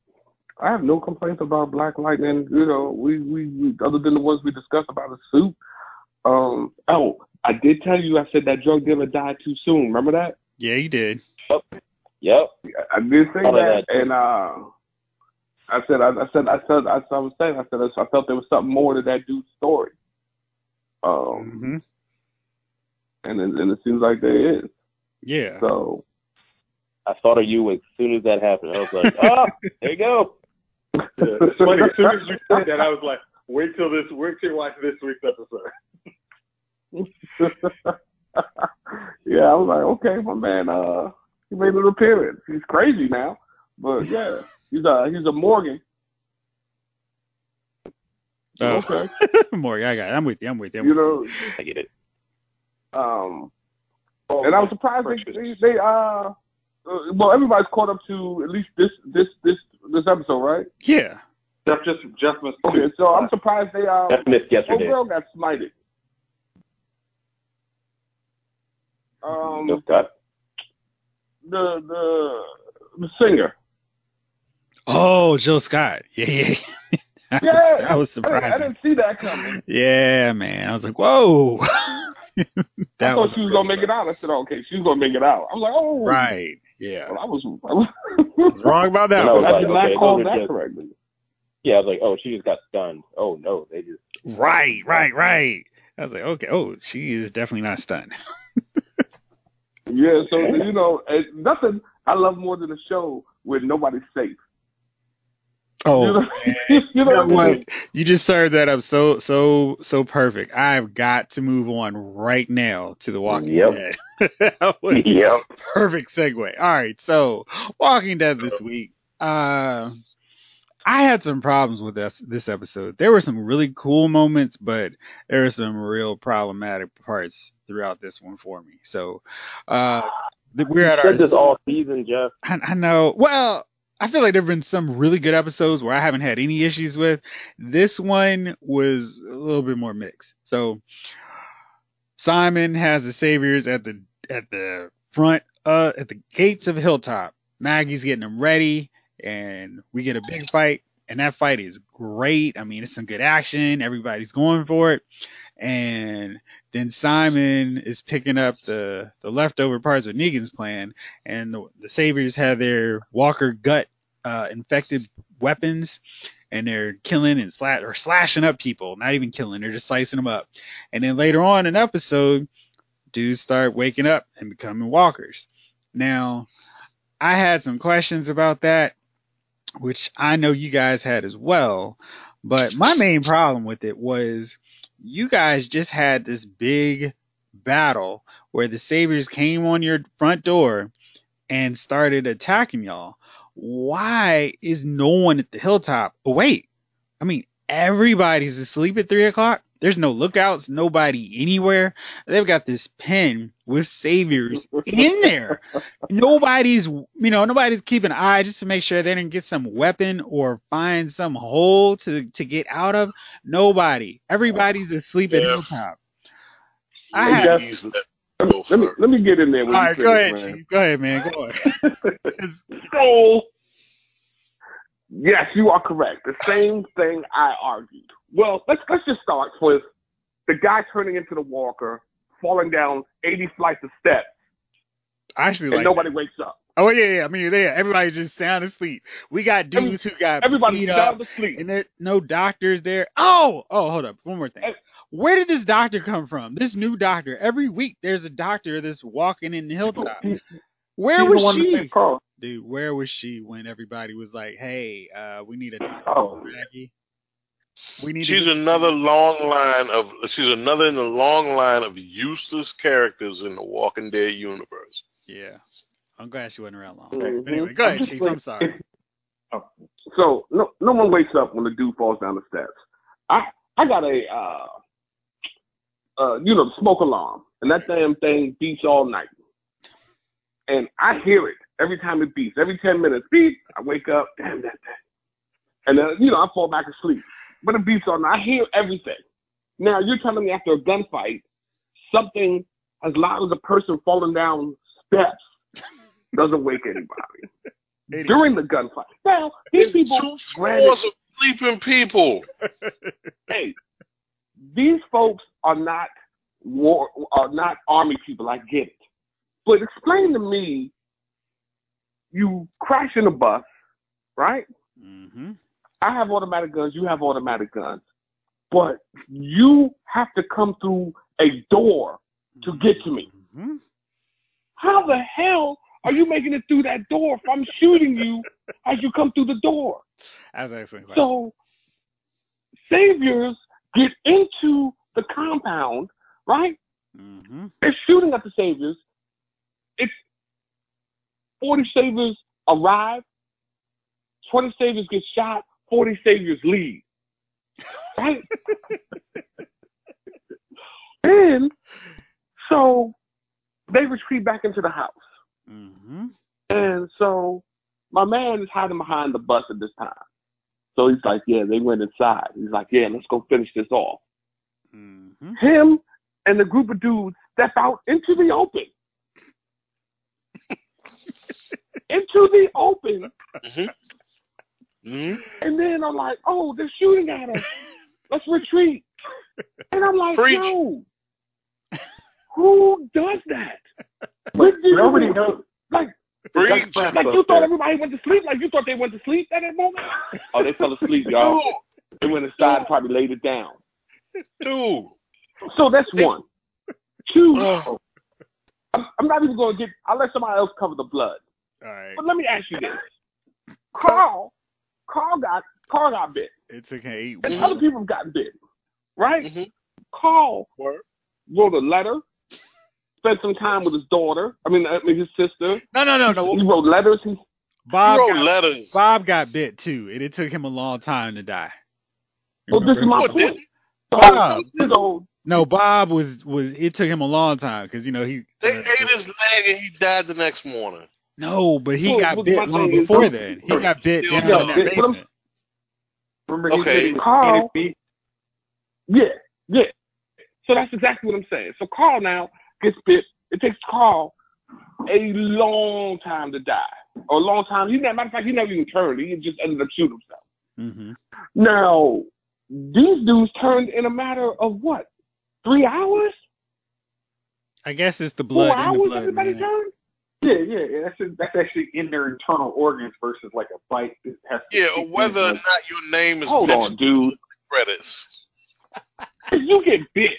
I have no complaints about Black Lightning. You know, we, we, we other than the ones we discussed about the suit. Um, oh, I did tell you. I said that drug dealer died too soon. Remember that? Yeah, you did. Yep. Yep. I did say that, that. and uh, I said, I, I said, I said, I, I was saying, I said, I felt there was something more to that dude's story. Um, hmm and it, and it seems like there is. Yeah. So I thought of you as soon as that happened. I was like, oh, there you go. Yeah, it's funny. As soon as you said that, I was like, wait till this, wait till you watch this week's episode. yeah, I was like, okay, my man, uh, he made an appearance. He's crazy now, but yeah, he's a he's a Morgan. Oh. Okay, Morgan, I got it. I'm with you. I'm with you. I'm you with know, I get it. um, and I was surprised they they, they uh, uh, well, everybody's caught up to at least this this this this episode, right? Yeah. Jeff just Jeff must. Okay, so I'm surprised they uh, That missed oh yesterday. girl got smited. Um, Just got the the the singer. Oh, Jill Scott. Yeah, yeah. Yeah, I was I I didn't see that coming. Yeah, man. I was like, whoa. I thought was she was gonna make it out. I said, okay, she's gonna make it out. I was like, oh, right. Yeah, Well, I was, I was wrong about that. And I one. I like, did not okay, call those that just- correctly. Yeah, I was like, oh, she just got stunned. Oh no, they just Right, right, right. I was like, okay, oh, she is definitely not stunned. Yeah, so you know, and nothing I love more than a show where nobody's safe. Oh, you know, you You know what? You just served that up so so so perfect. I've got to move on right now to the Walking Yep. Dead. Yep. perfect segue. All right, so Walking Dead this week. Uh, I had some problems with this this episode. There were some really cool moments, but there were some real problematic parts throughout this one for me. So, uh, we're at our Said this all season, Jeff. I, I know. Well, I feel like there've been some really good episodes where I haven't had any issues with. This one was a little bit more mixed. So Simon has the saviors at the at the front uh at the gates of Hilltop. Maggie's getting them ready and we get a big fight and that fight is great. I mean, it's some good action. Everybody's going for it. And then Simon is picking up the, the leftover parts of Negan's plan, and the, the Saviors have their Walker gut uh, infected weapons, and they're killing and slash or slashing up people. Not even killing; they're just slicing them up. And then later on in episode, dudes start waking up and becoming walkers. Now, I had some questions about that, which I know you guys had as well. But my main problem with it was you guys just had this big battle where the Saviors came on your front door and started attacking y'all. Why is no one at the hilltop awake? I mean, everybody's asleep at three o'clock. There's no lookouts, nobody anywhere. They've got this pen with saviors in there. Nobody's, you know, nobody's keeping an eye just to make sure they didn't get some weapon or find some hole to to get out of. Nobody. Everybody's asleep at Yeah. Hilltop. I Hey, had, Jeff, let Let me, let me first. let me get in there. all When you go ahead, man. Chief. Go ahead, man. Go on. So, yes, you are correct. The same thing I argued. Well, let's let's just start with the guy turning into the walker, falling down 80 flights of steps, I actually and like. nobody wakes up. Oh yeah, yeah. I mean, yeah. Everybody's just sound asleep. We got dudes who got everybody beat down up, to sleep. and there no doctors there. Oh, oh, hold up. One more thing. Hey. Where did this doctor come from? This new doctor. Every week there's a doctor that's walking in the hilltop. Where was one that she. Dude? Where was she when everybody was like, "Hey, uh, we need a doctor, Oh. Maggie. We need." She's to another long line of she's another in the long line of useless characters in the Walking Dead universe. Yeah, I'm glad she wasn't around long. Mhm. Anyway, go ahead, Chief. I'm sorry. So no no one wakes up when the dude falls down the steps. I I got a uh uh you know smoke alarm and that damn thing beeps all night. And I hear it every time it beeps. Every ten minutes beep, I wake up, damn that thing. And then you know, I fall back asleep. But it beeps all night. I hear everything. Now you're telling me after a gunfight, something as loud as a person falling down steps doesn't wake anybody. During the gunfight. Now, these people Two granted, of sleeping people. hey, these folks are not war, are not army people. I get it, but explain to me, you crash in a bus, right? mm-hmm. I have automatic guns. You have automatic guns, but you have to come through a door to get to me. hmm How the hell are you making it through that door if I'm shooting you as you come through the door? That's excellent question. So saviors get into the compound, right? mm-hmm. They're shooting at the saviors. It's 40 saviors arrive, 20 saviors get shot, 40 saviors leave. Right? and so they retreat back into the house. Mm-hmm. And so my man is hiding behind the bus at this time. So he's like, yeah, they went inside. He's like, yeah, let's go finish this off. Mm-hmm. Him and the group of dudes step out into the open. Into the open. hmm hmm And then I'm like, oh, they're shooting at us. Let's retreat. And I'm like, Preach. no. Who does that? What do Nobody do? knows. Like, Breach. That's like you thought everybody went to sleep. Like you thought they went to sleep at that moment. Oh, they fell asleep, y'all. They went inside and probably laid it down. Dude. So that's one. Two. Oh. I'm, I'm not even going to get. I'll let somebody else cover the blood. All right. But let me ask you this: Carl, Carl got Carl got bit, It took him eight and other people have gotten bit, right? Mhm. Carl Word. wrote a letter, spent some time with his daughter. I mean, I mean his sister. No, no, no, no. He wrote letters. He, Bob He wrote got, letters. Bob got bit too, and it took him a long time to die. well, this is my What, point. So, Bob. so No, Bob was was. It took him a long time because you know he. They uh, ate his leg and he died the next morning. No, but he Well, got well, bit long thing is- before then. He got bit Yeah, down yeah, in that but basement. Remember he Okay. said Carl- yeah, yeah. So that's exactly what I'm saying. So Carl now gets bit. It takes Carl a long time to die, or a long time. He never, matter of fact, he never even turned. He just ended up shooting himself. hmm Now, these dudes turned in a matter of what? Three hours? I guess it's the Four blood in the hours? blood, everybody man. turned? Yeah, yeah, yeah. That's that's actually in their internal organs versus like a bite that has to Yeah, or whether or not your name is Hold on, dude. credits. If you get bit,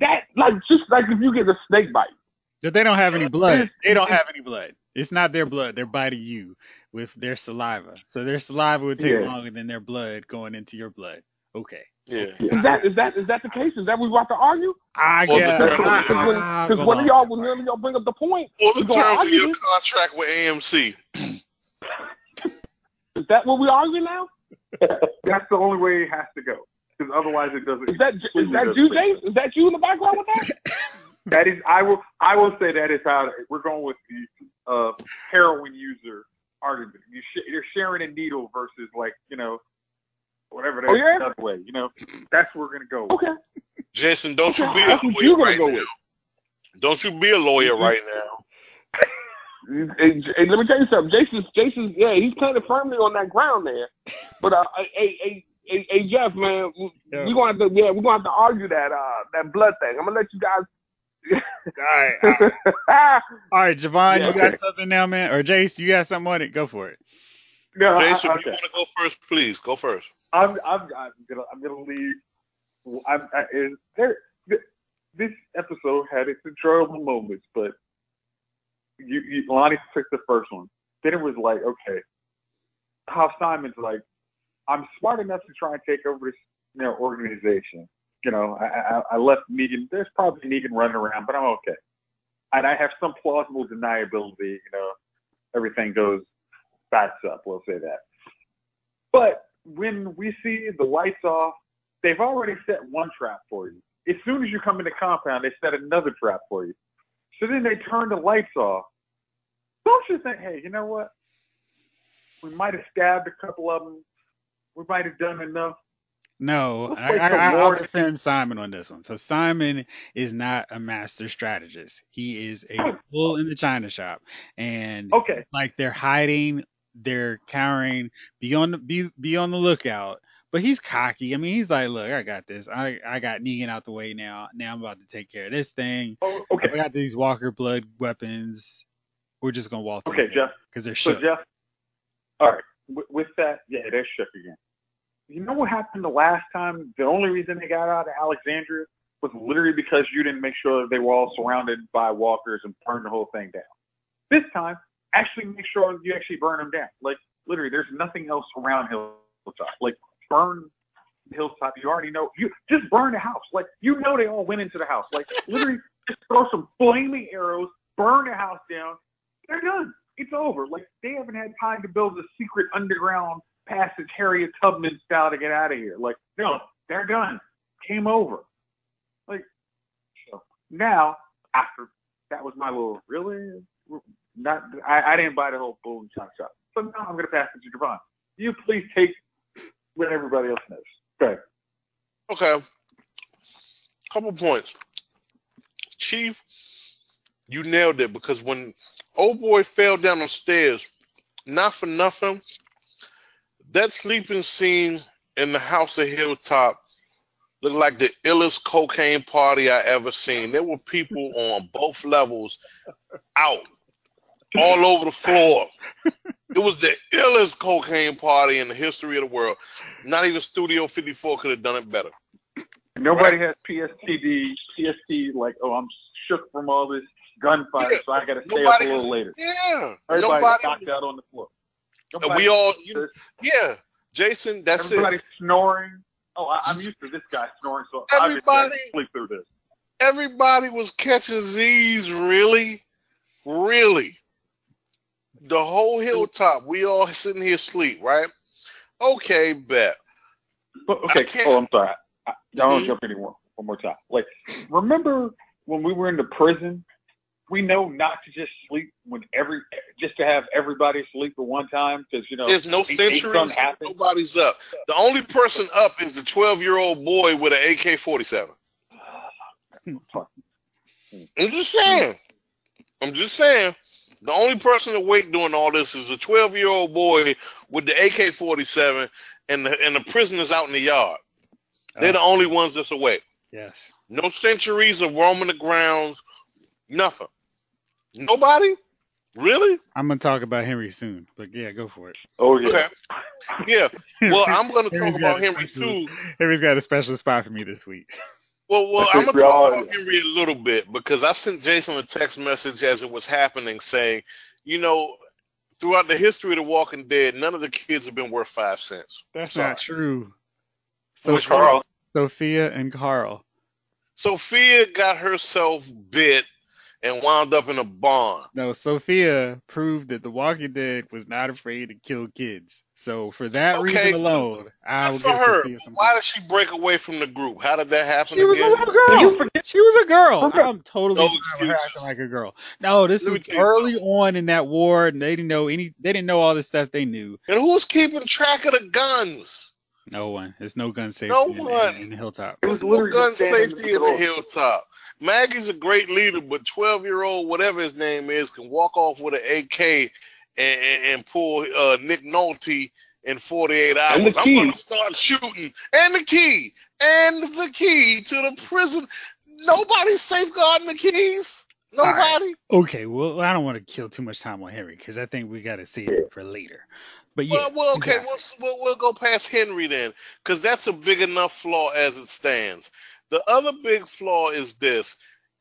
that like just like if you get a snake bite. But they don't have any blood. They don't have any blood. It's not their blood. They're biting you with their saliva. So their saliva would take Yeah. longer than their blood going into your blood. Okay. Yeah. Is that is that is that the case? Is that what we're about to argue? I guess. the- I- Because when, I'll 'cause go one of y'all, with when that. none of y'all bring up the point, Or we're the gonna terms of argue your contract with AMC. Is that what we're arguing now? That's the only way it has to go. Because otherwise, it doesn't. Is that is that you, make James? Is that you in the background with that? That is, I will, I will say that is how we're going with the uh, heroin user argument. You sh- you're sharing a needle versus like you know, whatever that Oh, yeah? another way. You know, that's where we're gonna go. with. Okay, Jason, don't you be a That's what lawyer you're gonna right go now. with. Don't you be a lawyer Mhm. right now. Hey, J- hey, let me tell you something. Jason's Jason's yeah, he's planted firmly on that ground there. But uh, hey, hey, hey, hey, Jeff, man, we- Yeah. we're gonna have to yeah, we're gonna have to argue that uh that blood thing. I'm gonna let you guys. All right. All right, all right Javon, Yeah, you got okay. something now, man? Or Jace, you got something on it? Go for it. No, I- Jason, okay. if you want to go first, please go first. I'm, I'm, I'm gonna, I'm gonna leave. I'm, I, there, this episode had its enjoyable moments, but you, you, Lonnie took the first one. Then it was like, okay, how Simon's like, I'm smart enough to try and take over this, you know, organization. You know, I, I, I left Negan. There's probably Negan running around, but I'm okay. And I have some plausible deniability. You know, everything goes bats up. We'll say that. But when we see the lights off, they've already set one trap for you. As soon as you come into compound, they set another trap for you. So then they turn the lights off. Don't you think, hey, you know what? We might have stabbed a couple of them. We might have done enough. No, I, I, I'll defend Simon on this one. So Simon is not a master strategist. He is a bull in the china shop, and Okay, like they're hiding, they're cowering. Be on the be be on the lookout. But he's cocky. I mean, he's like, look, I got this. I I got Negan out the way now. Now I'm about to take care of this thing. oh, okay, I got these Walker blood weapons. We're just gonna walk. okay, Jeff. because they're shook. So. Jeff, all right. With, with that, yeah, they're shook again. You know what happened the last time? The only reason they got out of Alexandria was literally because you didn't make sure that they were all surrounded by walkers and burned the whole thing down. This time, actually make sure you actually burn them down. Like literally, there's nothing else around Hilltop. Like burn Hilltop. You already know. You just burn the house. Like you know they all went into the house. Like literally, just throw some flaming arrows, burn the house down. They're done. It's over. Like they haven't had time to build a secret underground passage, Harriet Tubman style, to get out of here. Like no, they're done. Came over. Like so now after that was my little really not. I, I didn't buy the whole and chop shop. So now I'm gonna pass it to Javon. You please take what everybody else knows. Okay. Okay. Couple points. Chief, you nailed it because when old boy fell down the stairs, not for nothing, that sleeping scene in the house at Hilltop looked like the illest cocaine party I ever seen. There were people on both levels out all over the floor. It was the illest cocaine party in the history of the world. Not even Studio 54 could have done it better. Nobody has PSTD, PST, like, oh, I'm shook from all this gunfire, Yeah. so I got to stay Nobody- up a little later. Yeah. Everybody Nobody, knocked out on the floor. Nobody- we all, you, yeah. Jason, that's everybody it. Everybody snoring. Oh, I, I'm used to this guy snoring, so Everybody- sleep through this. Everybody was catching Z's, really? Really? The whole hilltop, we all sitting here asleep, right? Okay, bet. But, okay, Oh, I'm sorry. I, I don't Mhm. jump anymore. One more time. Like, remember when we were in the prison? We know not to just sleep when every just to have everybody sleep at one time because you know There's no centuries. Nobody's up. The only person up is the 12 year old boy with an AK 47. I'm just saying. I'm just saying. The only person awake doing all this is the 12 year old boy with the AK 47 and the, and the prisoners out in the yard. They're the ah. only ones that's awake. Yes. No centuries of roaming the grounds. Nothing. Nobody? Really? I'm gonna talk about Henry soon, but yeah, go for it. Oh yeah. Okay. Yeah. Well, I'm going to talk about Henry special- too. Henry's got a special spot for me this week. Well, well, I'm gonna we talk about Henry a little bit because I sent Jason a text message as it was happening, saying, you know, throughout the history of The Walking Dead, none of the kids have been worth five cents. That's Sorry. not true. Which Sophia, Carl. Sophia and Carl. Sophia got herself bit and wound up in a barn. No, Sophia proved that The Walking Dead was not afraid to kill kids. So for that Okay. reason alone, I will Good for give her. Sophia some. Why credit. did she break away from the group? How did that happen She was again? a little girl. She was a girl. Okay. I'm totally No her acting like a girl. No, this Let was tell you early on in that war, and they didn't know any. They didn't know all the stuff they knew. And who's keeping track of the guns? No one. There's no gun safety No in, one. in, in the hilltop. It was no gun just standing in the safety in the hilltop. Maggie's a great leader, but twelve year old whatever his name is can walk off with an AK and, and, pull uh, Nick Nolte in forty eight hours. And the I'm gonna start shooting. And the key. And the key to the prison. Nobody's safeguarding the keys. Nobody. Okay, well, I don't want to kill too much time on Henry because I think we got to save it for later. But yeah, Well, well, okay, we'll, we'll we'll go past Henry then, because that's a big enough flaw as it stands. The other big flaw is this: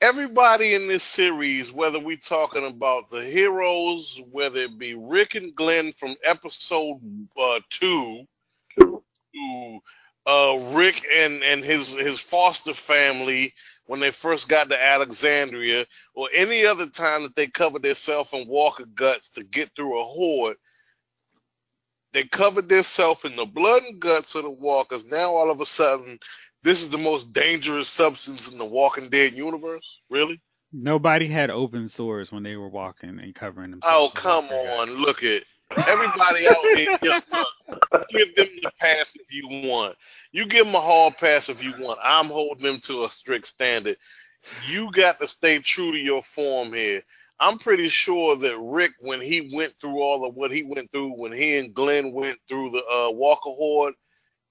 everybody in this series, whether we're talking about the heroes, whether it be Rick and Glenn from episode uh, two, to uh, Rick and and his his foster family when they first got to Alexandria, or any other time that they covered themselves in Walker guts to get through a horde. They covered themselves in the blood and guts of the walkers. Now all of a sudden, this is the most dangerous substance in the Walking Dead universe. Really? nobody had open sores when they were walking and covering themselves. Oh come on! Look at everybody out here. Give them the pass if you want. You give them a hard pass if you want. I'm holding them to a strict standard. You got to stay true to your form here. I'm pretty sure that Rick, when he went through all of what he went through, when he and Glenn went through the uh, Walker Horde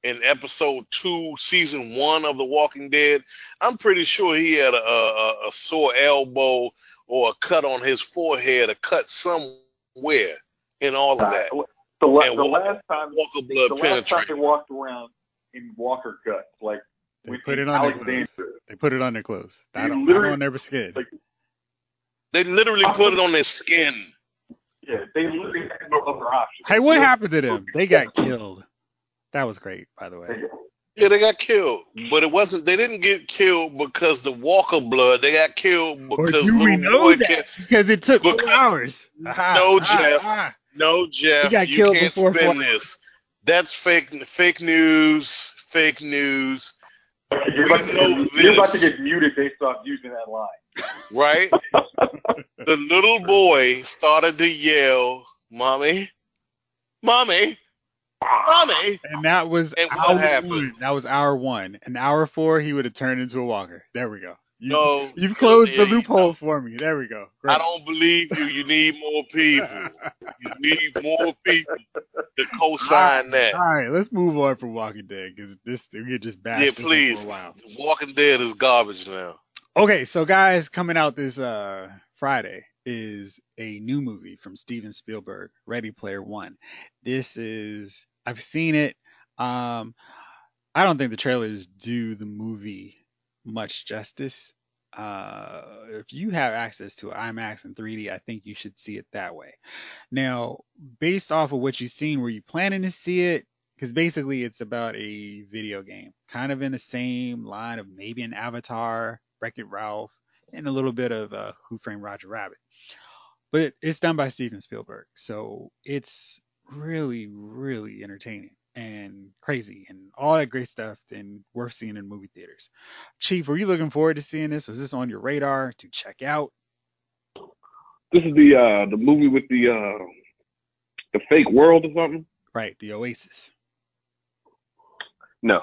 in episode two, season one of The Walking Dead, I'm pretty sure he had a, a, a sore elbow or a cut on his forehead, a cut somewhere in all of that. The, la- the Walker- last time, Walker the blood last time penetrated. they walked around in Walker guts, like They with put it on their clothes. They put it on their clothes. I You don't, I literally- don't never skin. like- They literally put it on their skin. Yeah, they literally had no other option. Hey, what happened to them? They got killed. That was great, by the way. Yeah, they got killed, but it wasn't. They didn't get killed because the Walker blood. They got killed Or because do we little know boy that? can't- Because it took Because- four hours. Aha, No, aha, Jeff. aha. No, Jeff, He got you killed can't before spin four- this. That's fake. Fake news. Fake news. You're about, to, you're about to get muted based off using that line. Right? the little boy started to yell, "Mommy, mommy, mommy!" And that was And what hour happened? one. That was hour one. An hour four, he would have turned into a walker. There we go. You, No, You've closed yeah, the loophole for me. There we go. Great. I don't believe you. You need more people. You need more people. to co-sign that. All right, let's move on from Walking Dead because this we get just bashed Yeah, please. for a while. Walking Dead is garbage now. Okay, so guys, coming out this uh Friday is a new movie from Steven Spielberg, Ready Player One. This is I've seen it. Um I don't think the trailers do the movie much justice. Uh if you have access to IMAX and 3D, I think you should see it that way. Now, based off of what you've seen, were you planning to see it? Because basically, it's about a video game, kind of in the same line of maybe an Avatar, Wreck It Ralph, and a little bit of uh, Who Framed Roger Rabbit. But it, it's done by Steven Spielberg, so it's really, really entertaining and crazy and all that great stuff and worth seeing in movie theaters. Chief, were you looking forward to seeing this? Was this on your radar to check out? This is the uh the movie with the uh the fake world or something. Right, the Oasis. No,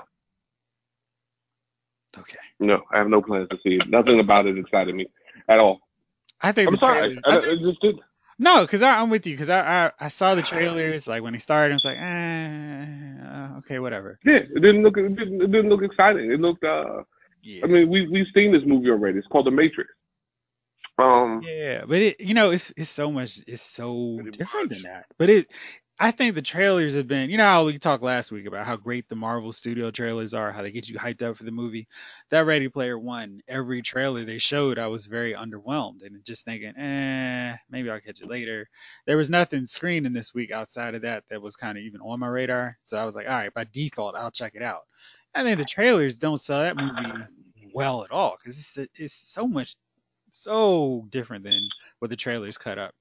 Okay. no, I have no plans to see it. Nothing about it excited me at all. I think I'm sorry, I, I I, just did. No, because I'm with you. Because I, I I saw the trailers like when they started. I was like, eh, uh, okay, whatever. Yeah, it didn't look. It didn't, it didn't look exciting. It looked. uh Yeah. I mean, we we've seen this movie already. It's called The Matrix. Um, yeah, but it you know it's it's so much it's so different much. than that. But it I think the trailers have been you know how we talked last week about how great the Marvel Studio trailers are, how they get you hyped up for the movie. That Ready Player One, every trailer they showed, I was very underwhelmed and just thinking, eh, maybe I'll catch it later. There was nothing screening this week outside of that that was kind of even on my radar, so I was like, all right, by default, I'll check it out. I think the trailers don't sell that movie well at all because it's it's so much so different than what the trailers cut up.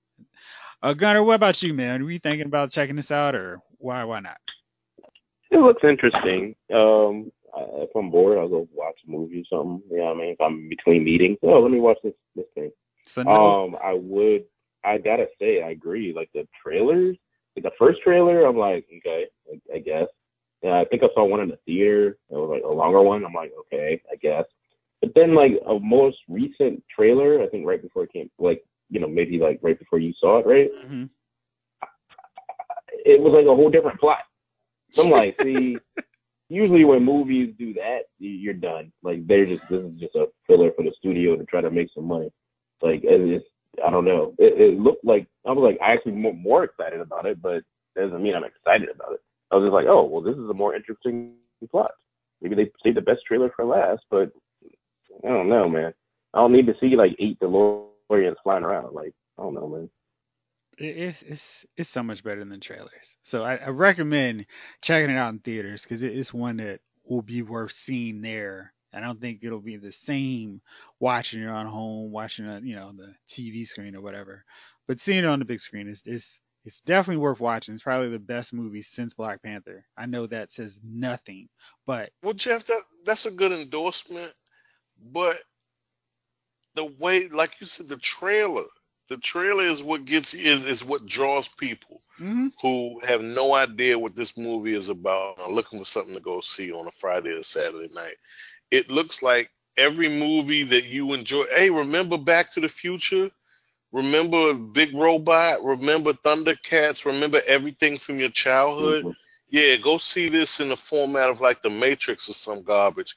Uh, Gunnar, what about you, man? Were you thinking about checking this out, or why? Why not? It looks interesting. Um, I- if I'm bored, I'll go watch a movie or something. You know what I mean? If I'm between meetings, oh, let me watch this this thing. So no, Um, I would. I gotta say, I agree. Like the trailers, like the first trailer, I'm like, okay, I, I guess. Yeah, I think I saw one in the theater. It was like a longer one. I'm like, okay, I guess. But then, like a most recent trailer, I think right before it came, like you know, maybe like right before you saw it, right? Mhm. It was like a whole different plot. So I'm like, see, usually when movies do that, you're done. Like they're just this is just a filler for the studio to try to make some money. Like it's I don't know. It, it looked like I was like I actually more, more excited about it, but doesn't mean I'm excited about it. I was just like, oh well, this is a more interesting plot. Maybe they saved the best trailer for last, but I don't know, man. I don't need to see like eight DeLoreans flying around. Like I don't know, man. it, it's it's it's so much better than trailers. So I, I recommend checking it out in theaters because it, it's one that will be worth seeing there. I don't think it'll be the same watching it on home, watching it, you know, the TV screen or whatever. But seeing it on the big screen is is it's definitely worth watching. It's probably the best movie since Black Panther. I know that says nothing, but Well, Jeff, that that's a good endorsement, but the way, like you said, the trailer, the trailer is what gets is is what draws people mhm. who have no idea what this movie is about, are looking for something to go see on a Friday or Saturday night. It looks like every movie that you enjoy. Hey, remember Back to the Future? Remember Big Robot? Remember Thundercats? Remember everything from your childhood? Mhm. Yeah, go see this in the format of like The Matrix or some garbage.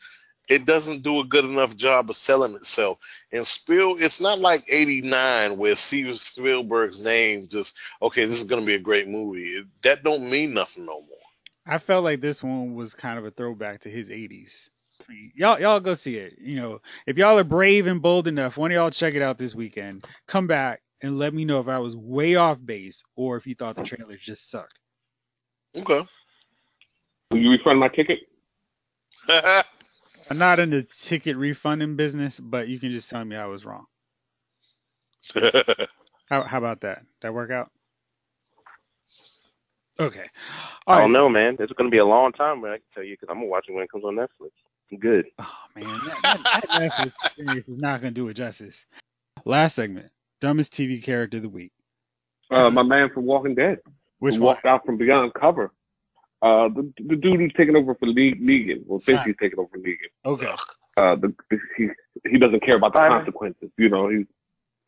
It doesn't do a good enough job of selling itself. And Spiel, it's not like '89 where Steven Spielberg's name just okay, this is gonna be a great movie. It, that don't mean nothing no more. I felt like this one was kind of a throwback to his '80s. Y'all, y'all go see it. You know, if y'all are brave and bold enough, one of y'all check it out this weekend. Come back and let me know if I was way off base or if you thought the trailers just sucked. Okay. will you refund my ticket? I'm not in the ticket refunding business, but you can just tell me I was wrong. How, how about that? That work out? Okay. I don't right. know, man. It's gonna be a long time, but I can tell you because I'm gonna watch it when it comes on Netflix. I'm good. Oh man, that, that, that Netflix experience is not going to do it justice. Last segment: dumbest TV character of the week. Uh, my man from Walking Dead. Which who walked out from beyond cover. Uh, the, the dude who's taking over for Le- Negan. Well, since he's taking over for Negan. Okay. Uh, the, the, he he doesn't care about the Simon. consequences. You know, he's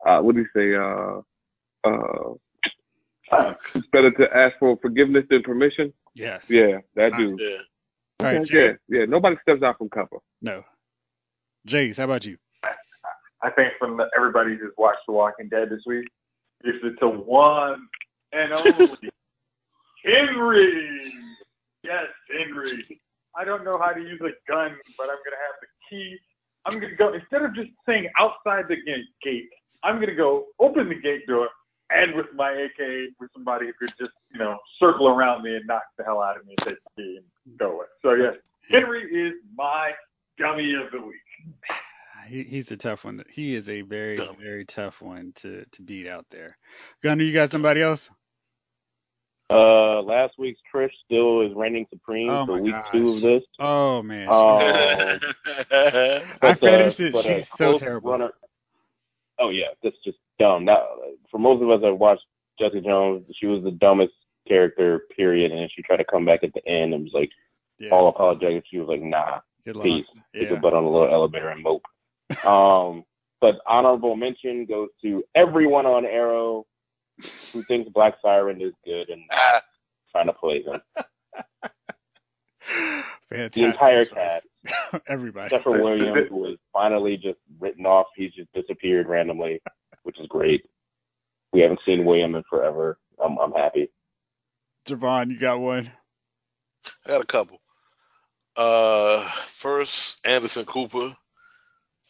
uh, what do you say? Uh, uh, It's better to ask for forgiveness than permission. Yes. Yeah, that dude. Yeah. All right, Okay, Jay. yeah, yeah. Nobody steps out from cover. No. Jace, how about you? I think from the, everybody who's watched The Walking Dead this week, gives it to one and only Henry. Yes, Henry. I don't know how to use a gun, but I'm gonna have the key. I'm gonna go instead of just saying outside the gate. gate I'm gonna go open the gate door and with my AK with somebody who could just you know circle around me and knock the hell out of me and take the key and go away. So yes, Henry is my dummy of the week. He, he's a tough one. He is a very, Dumb. very tough one to, to beat out there. Gunnar, you got somebody else? Uh, last week's Trish still is reigning supreme Oh for week gosh. two of this. Oh man. Um, I finished uh, it. but, uh, She's so terrible. Runner, oh yeah, that's just dumb. Now, for most of us that watched Jessica Jones, she was the dumbest character, period. And then she tried to come back at the end and was like yeah. all apologetic. She was like, "Nah, Good luck. peace. Take Yeah. your butt on a little elevator and mope." um, but honorable mention goes to everyone on Arrow who thinks Black Siren is good and not trying to play him. Fantastic. The entire choice. cast. Everybody. Except for William, who was finally just written off. He's just disappeared randomly, which is great. We haven't seen William in forever. I'm I'm happy. Javon, you got one? I got a couple. Uh, first, Anderson Cooper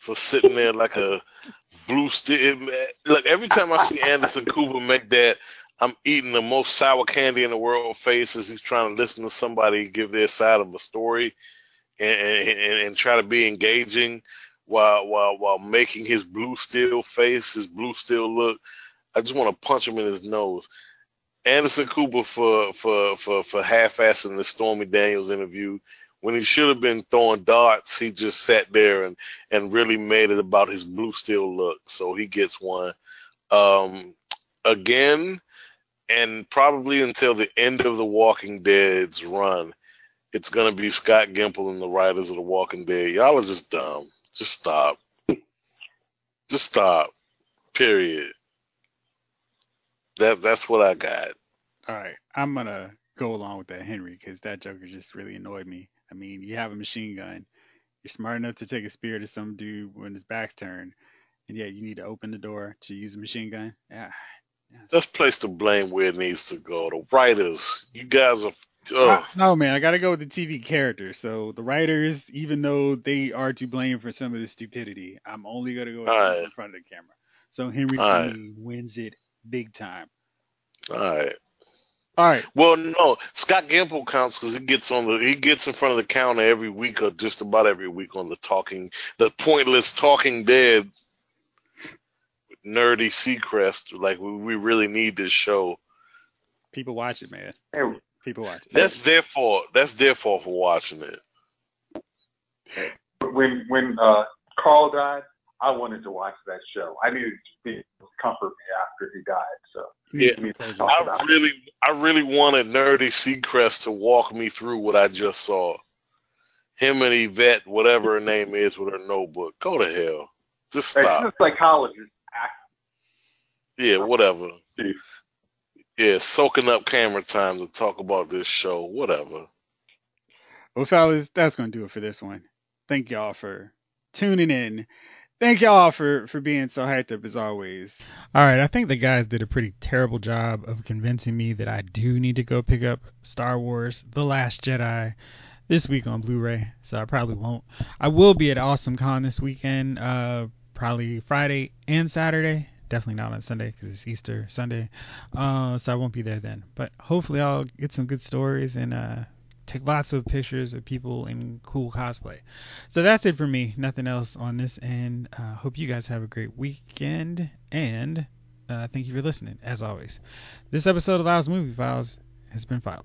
for sitting there like a blue stick. Eh, look, every time I see Anderson Cooper make that, I'm eating the most sour candy in the world face as he's trying to listen to somebody give their side of a story and, and, and try to be engaging while while while making his blue steel face, his blue steel look. I just want to punch him in his nose. Anderson Cooper for for for for half-assing the Stormy Daniels interview when he should have been throwing darts. He just sat there and and really made it about his blue steel look. So he gets one. Um, again, and probably until the end of the Walking Dead's run, it's gonna be Scott Gimple and the writers of the Walking Dead. Y'all are just dumb. Just stop. Just stop. Period. That that's what I got. All right, I'm gonna go along with that Henry because that Joker just really annoyed me. I mean, you have a machine gun, you're smart enough to take a spear to some dude when his back's turned, and yet you need to open the door to use a machine gun. Yeah, Let's place the blame where it needs to go. The writers, you guys are. Ugh. no man, I gotta go with the TV character. So the writers, even though they are to blame for some of the stupidity, I'm only gonna go with right. in front of the camera. So Henry right. wins it big time. All right. All right, Well, no, Scott Gimple counts because he gets on the he gets in front of the counter every week or just about every week on the talking the pointless Talking Dead with nerdy Seacrest. Like we, we really need this show. people watch it, man. People watch it. That's their fault. That's their fault for watching it. when when uh, Carl died, I wanted to watch that show. I needed to be comfort me after he died. So Yeah. we need to talk I about it. really, I really wanted Nerdy Seacrest to walk me through what I just saw. Him and Yvette, whatever her name is, with her notebook. Go to hell. Just Hey, stop. she's a psychologist. Yeah, whatever. Chief. Yeah, soaking up camera time to talk about this show. Whatever. Well, fellas, that's going to do it for this one. Thank y'all for tuning in. Thank y'all for, for being so hyped up as always. All right, I think the guys did a pretty terrible job of convincing me that I do need to go pick up Star Wars The Last Jedi this week on Blu-ray, so I probably won't. I will be at Awesome Con this weekend, uh, probably Friday and Saturday. Definitely not on Sunday because it's Easter Sunday, uh, so I won't be there then. But hopefully, I'll get some good stories and uh, take lots of pictures of people in cool cosplay. So that's it for me. Nothing else on this end. Uh, hope you guys have a great weekend, and uh, thank you for listening. As always, this episode of Lyle's Movie Files has been filed.